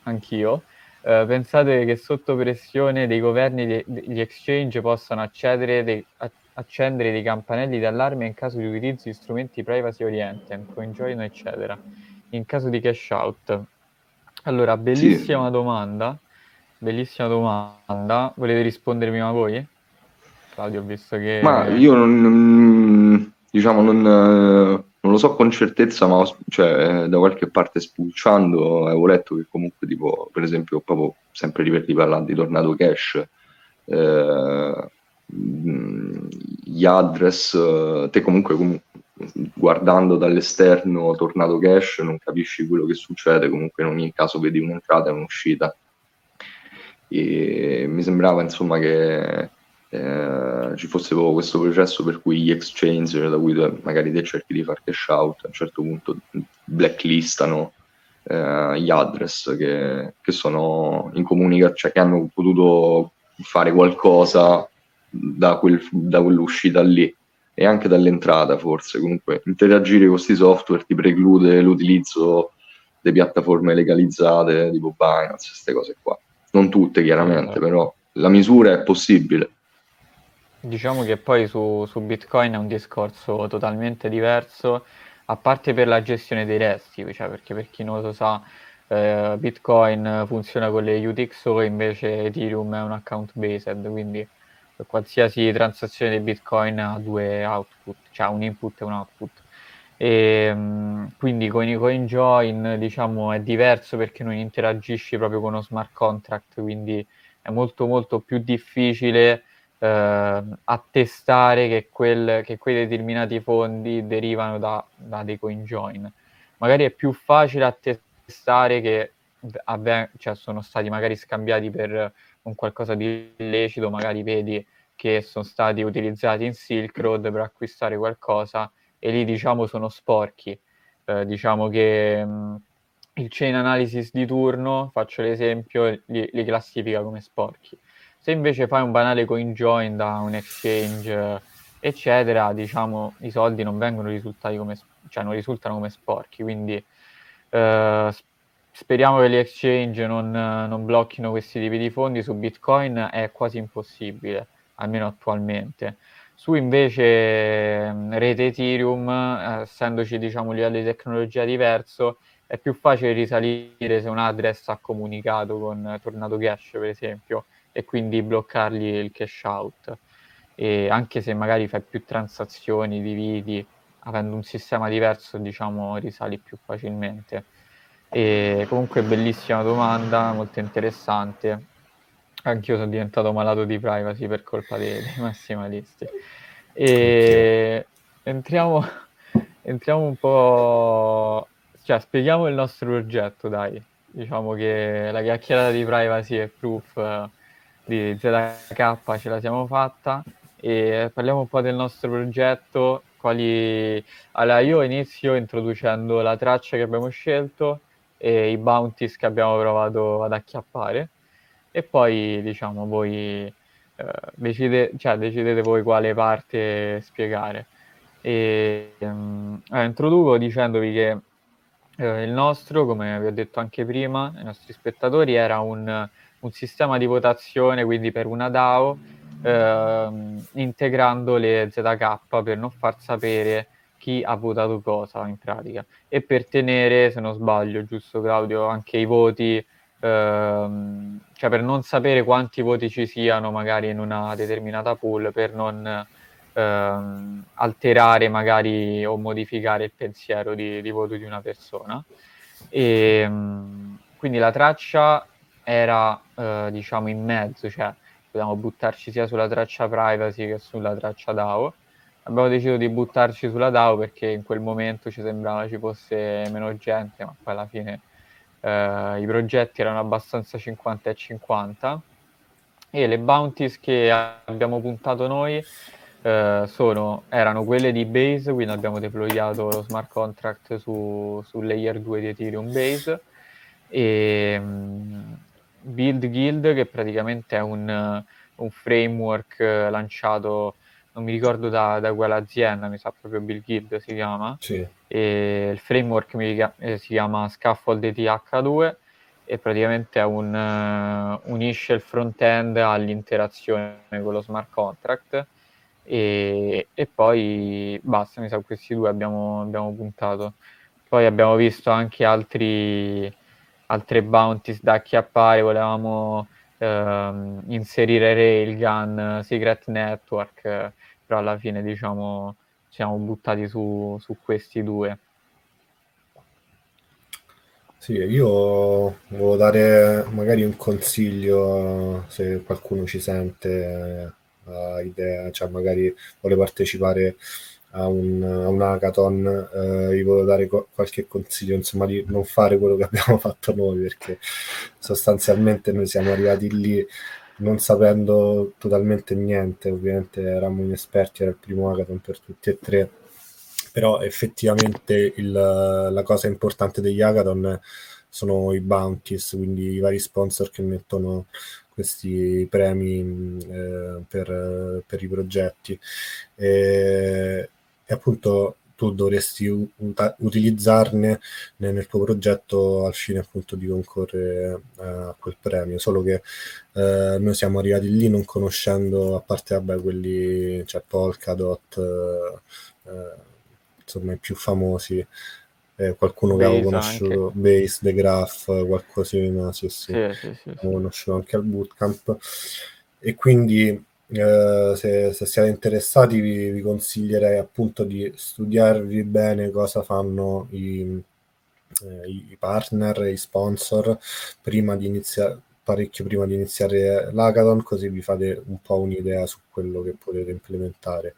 anch'io, eh, pensate che sotto pressione dei governi gli exchange possano accedere dei, a, accendere dei campanelli d'allarme in caso di utilizzo di strumenti privacy oriented, CoinJoin, eccetera, in caso di cash out. Allora, bellissima sì. domanda, bellissima domanda. Volete rispondere prima voi? Claudio, visto che... Ma io non, diciamo, non non lo so con certezza, ma cioè, da qualche parte spulciando avevo letto che comunque, tipo, per esempio, proprio sempre parlando di Tornado Cash, eh, gli address, te comunque, comunque guardando dall'esterno Tornado Cash non capisci quello che succede, comunque in ogni caso vedi un'entrata e un'uscita. E mi sembrava insomma che eh, ci fosse questo processo per cui gli exchange da cui magari te cerchi di fare cash out a un certo punto blacklistano eh, gli address che, che sono in comunicazione, cioè che hanno potuto fare qualcosa da, quel, da quell'uscita lì. E anche dall'entrata forse. Comunque interagire con questi software ti preclude l'utilizzo di piattaforme legalizzate tipo Binance, queste cose qua non tutte chiaramente, però la misura è possibile Diciamo che poi su, su Bitcoin è un discorso totalmente diverso, a parte per la gestione dei resti, cioè perché per chi non lo sa, eh, Bitcoin funziona con le UTXO, invece Ethereum è un account based, quindi per qualsiasi transazione di Bitcoin ha due output, cioè un input e un output. E, ehm, quindi con i coin join diciamo è diverso perché non interagisci proprio con uno smart contract, quindi è molto molto più difficile eh, attestare che, quel, che, quei determinati fondi derivano da, da, dei coin join. Magari è più facile attestare che avve- cioè sono stati magari scambiati per un qualcosa di illecito, magari vedi che sono stati utilizzati in Silk Road per acquistare qualcosa e lì diciamo sono sporchi. Eh, diciamo che mh, mm, il chain analysis di turno, faccio l'esempio, li, li classifica come sporchi se invece fai un banale coin join da un exchange, eccetera, diciamo i soldi non vengono risultati come, cioè non risultano come sporchi, quindi eh, speriamo che gli exchange non, non, blocchino questi tipi di fondi, su Bitcoin è quasi impossibile, almeno attualmente. Su invece rete Ethereum, eh, essendoci diciamo, un livello di tecnologia diverso, è più facile risalire se un address ha comunicato con Tornado Cash, per esempio, e quindi bloccargli il cash out. E anche se magari fai più transazioni, dividi, avendo un sistema diverso, diciamo, risali più facilmente. E comunque bellissima domanda, molto interessante. Anch'io sono diventato malato di privacy per colpa dei, dei massimalisti. E entriamo, entriamo un po', cioè spieghiamo il nostro progetto, dai. Diciamo che la chiacchierata di privacy è proof di ZK ce la siamo fatta e parliamo un po' del nostro progetto. Quali... Allora, io inizio introducendo la traccia che abbiamo scelto e i bounties che abbiamo provato ad acchiappare e poi diciamo voi eh, decide... cioè, decidete voi quale parte spiegare. E, um, allora, introduco dicendovi che eh, il nostro, come vi ho detto anche prima, i nostri spettatori, era un, un sistema di votazione, quindi per una DAO, eh, integrando le ZK per non far sapere chi ha votato cosa in pratica e per tenere, se non sbaglio, giusto Claudio, anche i voti, ehm, cioè per non sapere quanti voti ci siano magari in una determinata pool, per non ehm, alterare magari o modificare il pensiero di, di voto di una persona. E, ehm, quindi la traccia era eh, diciamo in mezzo, cioè potevamo buttarci sia sulla traccia privacy che sulla traccia DAO abbiamo deciso di buttarci sulla DAO perché in quel momento ci sembrava ci fosse meno gente, ma poi alla fine eh, i progetti erano abbastanza 50 e 50 e le bounties che abbiamo puntato noi eh, sono, erano quelle di Base, quindi abbiamo deployato lo smart contract su, su layer 2 di Ethereum Base. E um, Build Guild che praticamente è un, un framework lanciato non mi ricordo da, da quale azienda, mi sa proprio Bill Guild si chiama, sì. e il framework mi, eh, si chiama Scaffold ETH2 e praticamente un, uh, unisce il front-end all'interazione con lo smart contract e, e poi basta, mi sa questi due abbiamo, abbiamo puntato. Poi abbiamo visto anche altri, altre bounties da acchiappare, volevamo ehm, inserire Railgun, Secret Network, però alla fine diciamo ci siamo buttati su, su questi due. Sì, io volevo dare magari un consiglio se qualcuno ci sente, ha idea, cioè magari vuole partecipare a un, a un hackathon, eh, gli volevo dare co- qualche consiglio, insomma, di non fare quello che abbiamo fatto noi, perché sostanzialmente noi siamo arrivati lì non sapendo totalmente niente, ovviamente eravamo inesperti, era il primo hackathon per tutti e tre, però effettivamente il, la cosa importante degli hackathon sono i bounties, quindi i vari sponsor che mettono questi premi eh, per, per, i progetti. E, e appunto tu dovresti utilizzarne nel tuo progetto al fine appunto di concorrere a quel premio, solo che eh, noi siamo arrivati lì non conoscendo, a parte vabbè quelli, cioè Polkadot, eh, insomma i più famosi, eh, qualcuno Base che avevo conosciuto, anche. Base, The Graph, qualcosina, sì sì, sì, sì, sì, conosciuto anche al bootcamp. E quindi eh, se, se, siete interessati vi, vi, consiglierei appunto di studiarvi bene cosa fanno i, eh, i partner, i sponsor prima di iniziare parecchio prima di iniziare l'hackathon così vi fate un po' un'idea su quello che potete implementare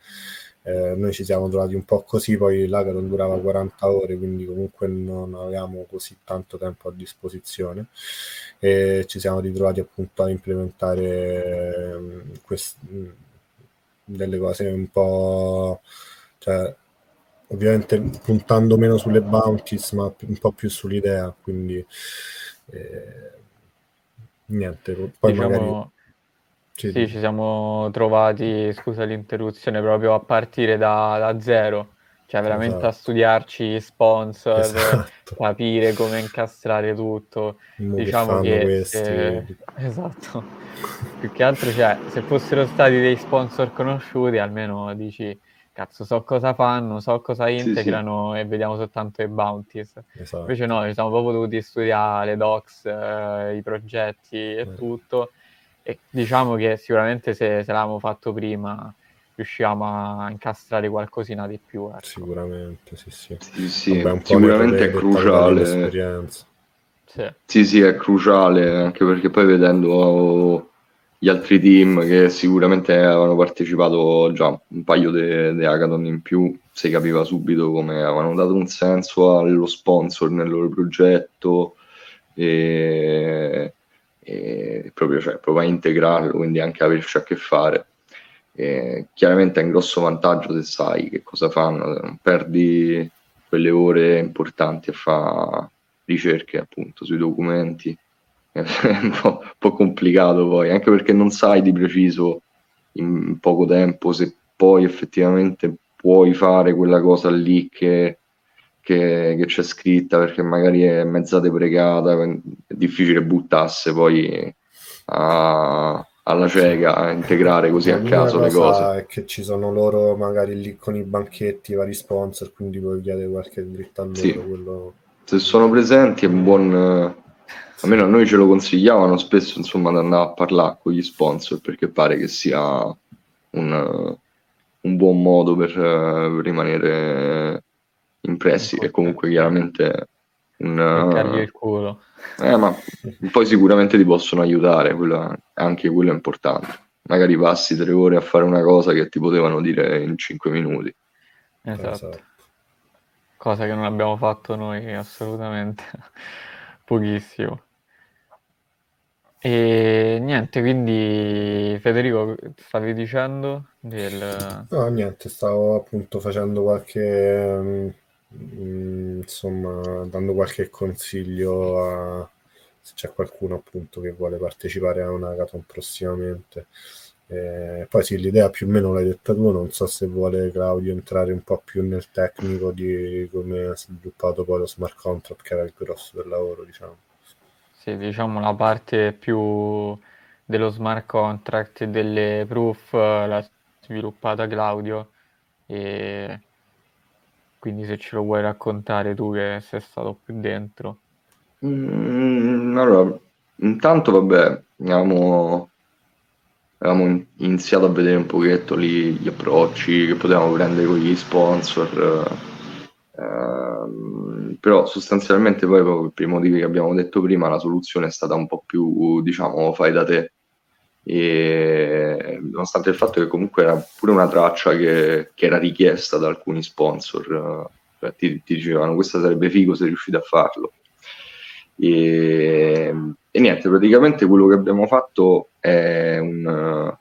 eh, noi ci siamo trovati un po' così, poi l'hackathon durava 40 ore, quindi comunque non avevamo così tanto tempo a disposizione. E ci siamo ritrovati appunto a implementare um, quest- delle cose un po'... Cioè, ovviamente puntando meno sulle bounties, ma un po' più sull'idea, quindi eh, niente, poi diciamo... magari sì, sì, ci siamo trovati, scusa l'interruzione, proprio a partire da, da zero, cioè veramente esatto. a studiarci sponsor, esatto. capire come incastrare tutto. Mo diciamo che, che se... esatto, più che altro, cioè, se fossero stati dei sponsor conosciuti, almeno dici cazzo, so cosa fanno, so cosa integrano sì, sì. e vediamo soltanto i bounties. Esatto. Invece no, ci siamo proprio dovuti studiare le docs, eh, i progetti e eh. tutto e diciamo che sicuramente se, se l'avevamo fatto prima riuscivamo a incastrare qualcosina di più. Ecco. Sicuramente, sì, sì. sì, sì. Vabbè, sicuramente è cruciale. Sì. sì, sì, è cruciale, anche perché poi vedendo gli altri team che sicuramente avevano partecipato già un paio di hackathon in più, si capiva subito come avevano dato un senso allo sponsor nel loro progetto e e proprio, cioè, proprio a integrarlo, quindi anche averci a che fare. E chiaramente è un grosso vantaggio se sai che cosa fanno, non perdi quelle ore importanti a fare ricerche appunto sui documenti. È un po', un po' complicato poi, anche perché non sai di preciso in poco tempo se poi effettivamente puoi fare quella cosa lì che, che, che c'è scritta perché magari è mezza deprecata, è difficile buttasse poi a, alla cieca a integrare così a caso le cose. è che ci sono loro magari lì con i banchetti, i vari sponsor, quindi puoi chiedere qualche dritto a loro. Sì. Quello... Se sono presenti è un buon... Almeno a noi ce lo consigliavano spesso, insomma, di andare a parlare con gli sponsor perché pare che sia un, un buon modo per uh, rimanere impressi e comunque chiaramente un... il culo. Eh, ma poi sicuramente ti possono aiutare, quello, anche quello è importante. Magari passi tre ore a fare una cosa che ti potevano dire in cinque minuti. Esatto. esatto. Cosa che non abbiamo fatto noi assolutamente, pochissimo. E niente, quindi Federico, stavi dicendo del... No, niente, stavo appunto facendo qualche Mm, insomma, dando qualche consiglio a se c'è qualcuno appunto che vuole partecipare a una hackathon prossimamente. Eh, poi sì, l'idea più o meno l'hai detta tu, non so se vuole Claudio entrare un po' più nel tecnico di come ha sviluppato poi lo smart contract, che era il grosso del lavoro, diciamo. Sì, diciamo la parte più dello smart contract e delle proof l'ha sviluppata Claudio e quindi se ce lo vuoi raccontare tu che sei stato più dentro. Mm, allora, intanto vabbè, abbiamo, avevamo iniziato a vedere un pochetto lì gli approcci che potevamo prendere con gli sponsor, eh, però sostanzialmente poi per i motivi che abbiamo detto prima la soluzione è stata un po' più, diciamo, fai da te e nonostante il fatto che comunque era pure una traccia che, che era richiesta da alcuni sponsor, cioè ti, ti, dicevano questa sarebbe figo se riuscite a farlo. E, e, niente, praticamente quello che abbiamo fatto è un,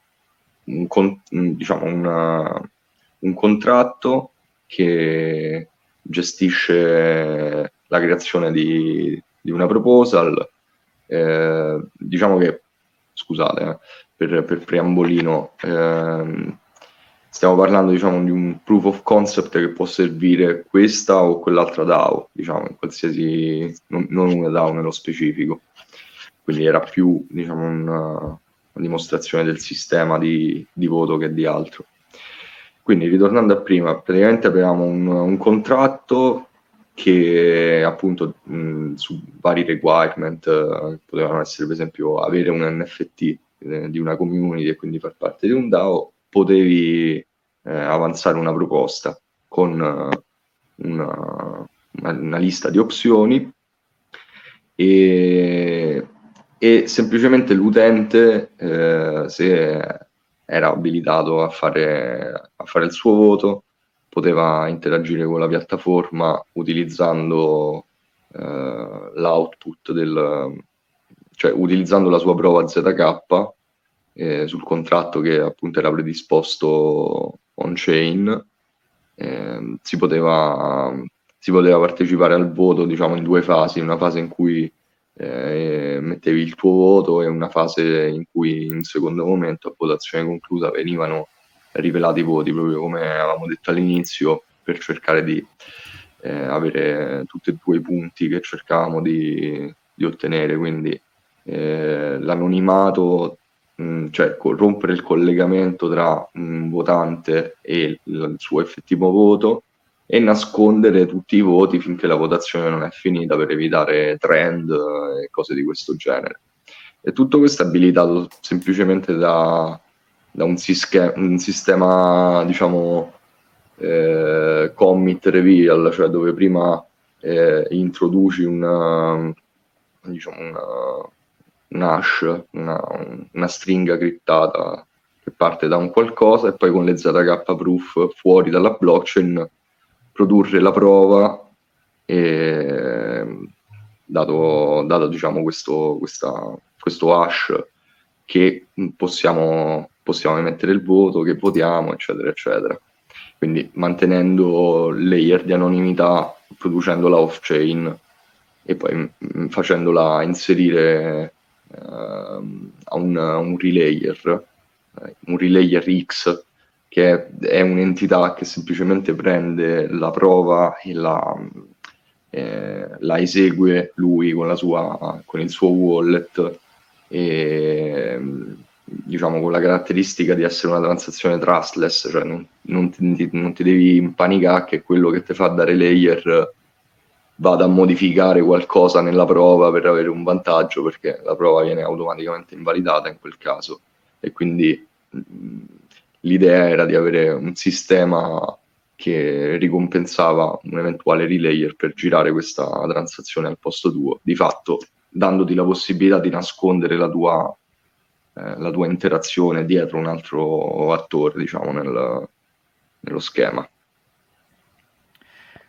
un, un, diciamo una, un contratto che gestisce la creazione di, di una proposal. Eh, diciamo che scusate eh, per, per, preambolino, ehm, stiamo parlando diciamo, di un proof of concept che può servire questa o quell'altra DAO, diciamo, in qualsiasi, non, non una DAO nello specifico. Quindi era più diciamo, una, dimostrazione del sistema di, di, voto che di altro. Quindi ritornando a prima, praticamente avevamo un, un contratto che appunto mh, su vari requirement eh, potevano essere per esempio avere un NFT eh, di una community e quindi far parte di un DAO, potevi eh, avanzare una proposta con una, una, una, lista di opzioni e, e semplicemente l'utente eh, se era abilitato a fare, a fare il suo voto poteva interagire con la piattaforma utilizzando eh, l'output del, cioè utilizzando la sua prova ZK eh, sul contratto che appunto era predisposto on-chain, eh, si, poteva, si poteva partecipare al voto diciamo in due fasi, una fase in cui eh, mettevi il tuo voto e una fase in cui in secondo momento a votazione conclusa venivano rivelati i voti, proprio come avevamo detto all'inizio, per cercare di eh, avere tutti e due i punti che cercavamo di, di ottenere. Quindi eh, l'anonimato, mh, mm, cioè rompere il collegamento tra un votante e il, il suo effettivo voto e nascondere tutti i voti finché la votazione non è finita per evitare trend e cose di questo genere. E tutto questo è abilitato semplicemente da, da un, sische- un sistema, diciamo, eh, commit reveal, cioè dove prima eh, introduci una, diciamo una, un hash, una, una, stringa criptata che parte da un qualcosa e poi con le ZK proof fuori dalla blockchain produrre la prova e dato, dato diciamo questo, questa, questo hash che possiamo possiamo emettere il voto, che votiamo, eccetera, eccetera. Quindi mantenendo layer di anonimità, producendola off-chain e poi m- mm, mm, facendola inserire uh, a, un, un, relayer, uh, un relayer X, che è un'entità che semplicemente prende la prova e la, eh, la esegue lui con, sua, con, il suo wallet e diciamo con la caratteristica di essere una transazione trustless, cioè non, non, ti, non ti, devi impanicare che quello che ti fa dare layer vada a modificare qualcosa nella prova per avere un vantaggio perché la prova viene automaticamente invalidata in quel caso. E quindi l'idea era di avere un sistema che ricompensava un eventuale relayer per girare questa transazione al posto tuo, di fatto dandoti la possibilità di nascondere la tua, eh, la tua interazione dietro un altro attore, diciamo, nel, nello schema.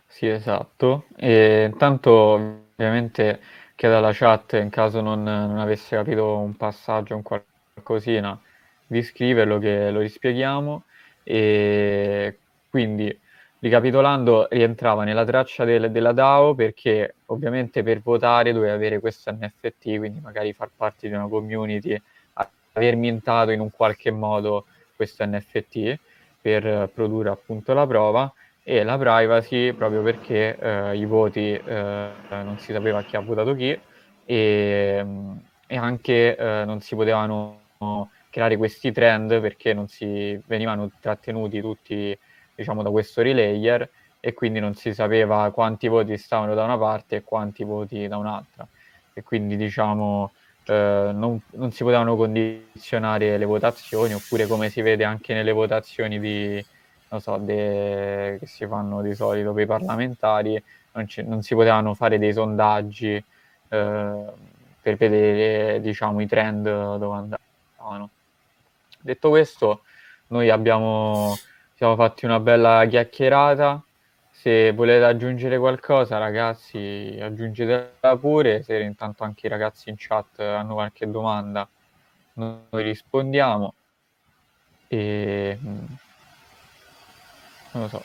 Sì, esatto. E intanto ovviamente chiedo alla chat, in caso non, non avesse capito un passaggio, un qualcosina, di scriverlo che lo rispieghiamo e quindi ricapitolando rientrava nella traccia del, della DAO perché ovviamente per votare doveva avere questo NFT quindi magari far parte di una community aver mintato in un qualche modo questo NFT per produrre appunto la prova e la privacy proprio perché eh, i voti eh, non si sapeva chi ha votato chi e, e anche eh, non si potevano creare questi trend perché non si venivano trattenuti tutti diciamo da questo relayer e quindi non si sapeva quanti voti stavano da una parte e quanti voti da un'altra. E quindi diciamo eh, non, non, si potevano condizionare le votazioni oppure come si vede anche nelle votazioni di, so, de, che si fanno di solito per i parlamentari non, non si potevano fare dei sondaggi eh, per vedere diciamo i trend dove andavano Detto questo, noi abbiamo siamo fatti una bella chiacchierata. Se volete aggiungere qualcosa, ragazzi, aggiungetela pure. Se intanto anche i ragazzi in chat hanno qualche domanda, noi rispondiamo. E mm, non lo so.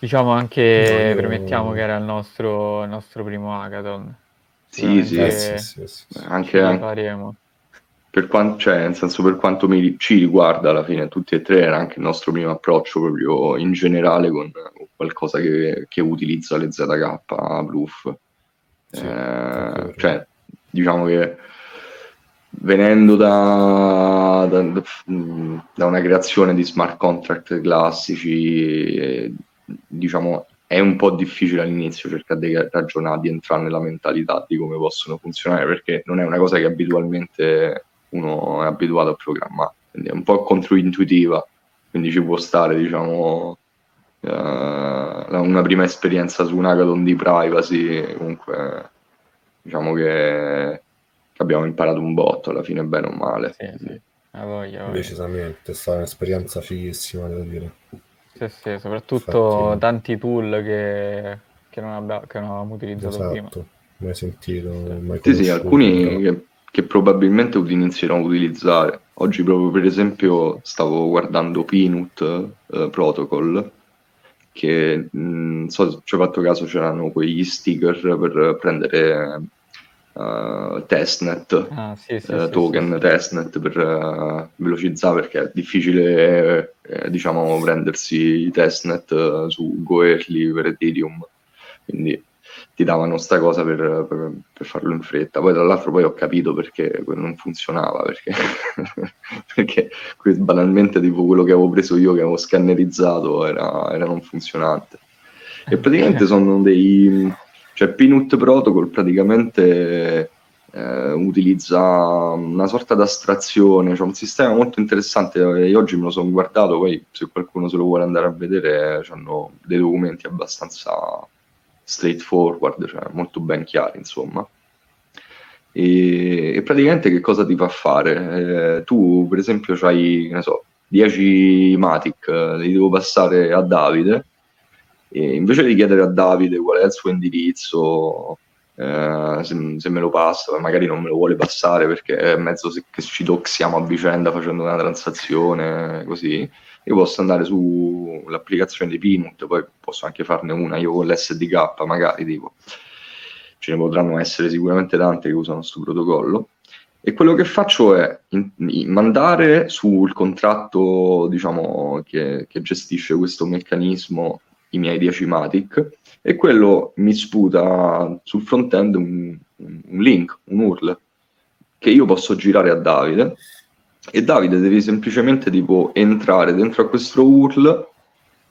Diciamo anche, no, permettiamo che era il nostro, il nostro primo hackathon. Sì, sì, sì, sì, sì, Anche, anche, faremo per quanto, cioè, nel senso per quanto mi, ci riguarda alla fine, tutti e tre era anche il nostro primo approccio proprio in generale con, con qualcosa che, che, utilizza le ZK Bluff. Sì, eh, cioè, diciamo che venendo da, da, da, una creazione di smart contract classici, eh, diciamo, è un po' difficile all'inizio cercare di ragionare, di entrare nella mentalità di come possono funzionare, perché non è una cosa che abitualmente uno è abituato a programmare, quindi è un po' controintuitiva, quindi ci può stare, diciamo, uh, una prima esperienza su un hackathon di privacy, comunque diciamo che, abbiamo imparato un botto alla fine, bene o male. Sì, sì. A voglia, a Decisamente, è stata un'esperienza fighissima, devo dire. Sì, sì, soprattutto Infatti... tanti tool che, che, non, abbiamo, che non avevamo utilizzato esatto. prima. Mai sentito, mai Sì, sì, alcuni che che probabilmente inizierò a utilizzare. Oggi proprio per esempio stavo guardando Peanut eh, Protocol, che non so se ci ho fatto caso c'erano quegli sticker per prendere uh, testnet, ah, sì, sì, uh, sì, token testnet per uh, velocizzare perché è difficile eh, diciamo prendersi i testnet su Goerli per Ethereum. Quindi ti davano sta cosa per, per, per, farlo in fretta. Poi tra l'altro poi ho capito perché non funzionava, perché, perché banalmente tipo quello che avevo preso io, che avevo scannerizzato, era, era non funzionante. E praticamente sono dei... cioè Peanut Protocol praticamente eh, utilizza una sorta di astrazione, cioè un sistema molto interessante. Io oggi me lo sono guardato, poi se qualcuno se lo vuole andare a vedere, hanno dei documenti abbastanza straightforward, cioè molto ben chiari, insomma. E, e, praticamente che cosa ti fa fare? Eh, tu, per esempio, hai, ne so, 10 Matic, eh, li devo passare a Davide, e invece di chiedere a Davide qual è il suo indirizzo, eh, se, se, me lo passa, magari non me lo vuole passare perché è mezzo che ci doxiamo a vicenda facendo una transazione, così io posso andare sull'applicazione di Pinut, poi posso anche farne una io con l'SDK, magari tipo. Ce ne potranno essere sicuramente tante che usano questo protocollo. e quello che faccio è in, in mandare sul contratto diciamo, che, che, gestisce questo meccanismo i miei 10 Matic e quello mi sputa sul front-end un, un link, un URL che io posso girare a Davide e Davide devi semplicemente tipo entrare dentro a questo URL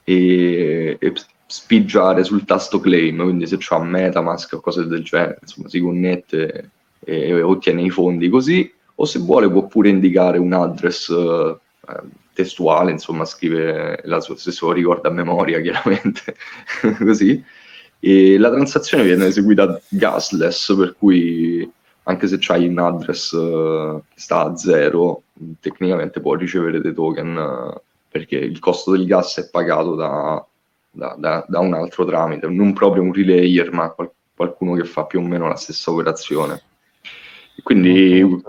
e, e spigiare sul tasto claim, quindi se c'ha Metamask o cose del genere, insomma si connette e, e ottiene i fondi così, o se vuole può pure indicare un address eh, testuale, insomma scrive la sua, lo ricorda a memoria chiaramente, così. E la transazione viene eseguita gasless, per cui anche se c'hai un address uh, che sta a zero, tecnicamente può ricevere dei token uh, perché il costo del gas è pagato da, da, da, da, un altro tramite, non proprio un relayer, ma qual- qualcuno che fa più o meno la stessa operazione. E quindi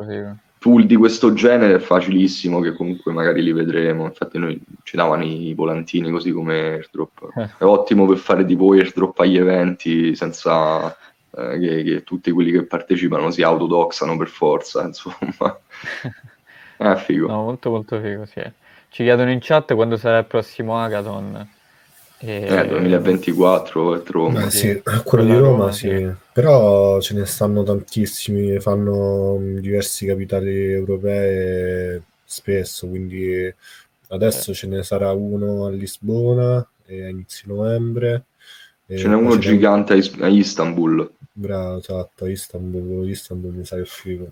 tool di questo genere è facilissimo, che comunque magari li vedremo. Infatti, noi ci davano i volantini così come airdrop. Eh. È ottimo per fare tipo airdrop agli eventi senza eh, che, che, tutti quelli che partecipano si autodoxano per forza, insomma. È figo. No, molto molto figo, sì. Ci chiedono in chat quando sarà il prossimo Hackathon. E... Eh, 2024 è Roma. Sì, quello di Roma, Roma sì. sì. Però ce ne stanno tantissimi, fanno mm, diversi capitali europee spesso, quindi adesso eh. ce ne sarà uno a Lisbona a inizio novembre. Ce n'è uno gigante a Istanbul. Bravo, esatto, a Istanbul, Istanbul mi sa che figo.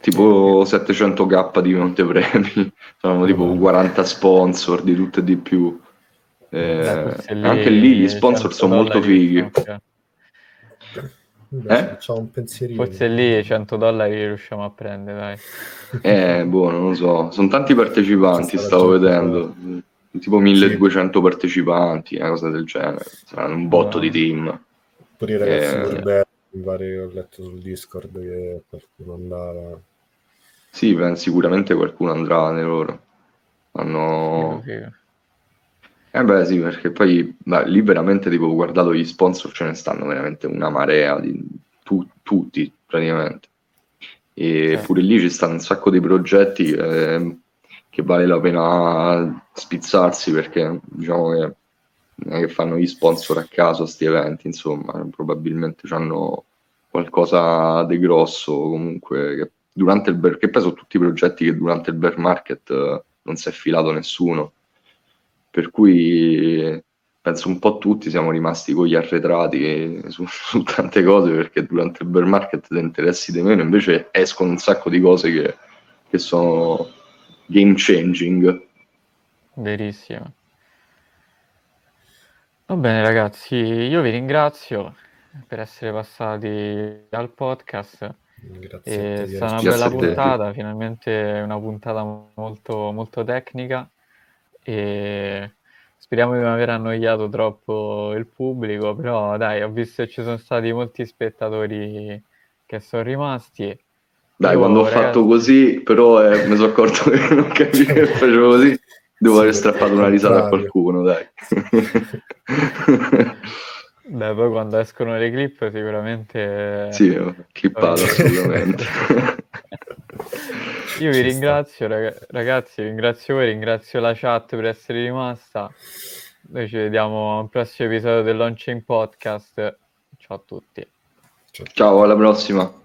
Tipo 700k di montepremi, sono tipo 40 sponsor di tutto e di più. Eh, lì, anche lì gli sponsor sono molto fighi. Okay. Beh, eh? un pensierino. Forse lì 100 dollari riusciamo a prendere, dai. Eh, boh, non lo so. Sono tanti partecipanti, stavo vedendo. Tipo 1200 sì. partecipanti, una cosa del genere. Saranno un botto no. di team. Pure i ragazzi eh... Mi pare che ho letto sul Discord che qualcuno andava. Sì, beh, sicuramente qualcuno andrà nei loro. Hanno... Eh beh sì, perché poi beh, lì veramente tipo guardato gli sponsor ce ne stanno veramente una marea di tu, tutti praticamente. E sì. pure lì ci stanno un sacco di progetti eh, che vale la pena spizzarsi perché diciamo che non è che fanno gli sponsor a caso a questi eventi, insomma, probabilmente hanno qualcosa di grosso comunque che durante il bear, che poi sono tutti progetti che durante il bear market eh, non si è filato nessuno. Per cui penso un po' tutti siamo rimasti con gli arretrati su, su tante cose perché durante il bear market ti interessi di meno, invece escono un sacco di cose che, che sono game changing. Verissimo. Va bene ragazzi, io vi ringrazio per essere passati al podcast. Grazie. È stata una bella puntata, finalmente una puntata molto, molto tecnica e speriamo di non aver annoiato troppo il pubblico, però dai, ho visto che ci sono stati molti spettatori che sono rimasti. Dai, Io, quando ho ragazzi... fatto così, però eh, mi sono accorto che non capivo che facevo così, devo sì, aver strappato una risata a qualcuno, dai. Beh, poi quando escono le clip sicuramente... Sì, clippato assolutamente. Io vi ringrazio ragazzi, ringrazio voi, ringrazio la chat per essere rimasta. Noi ci vediamo al prossimo episodio del Launching Podcast. Ciao a tutti. Ciao, alla prossima.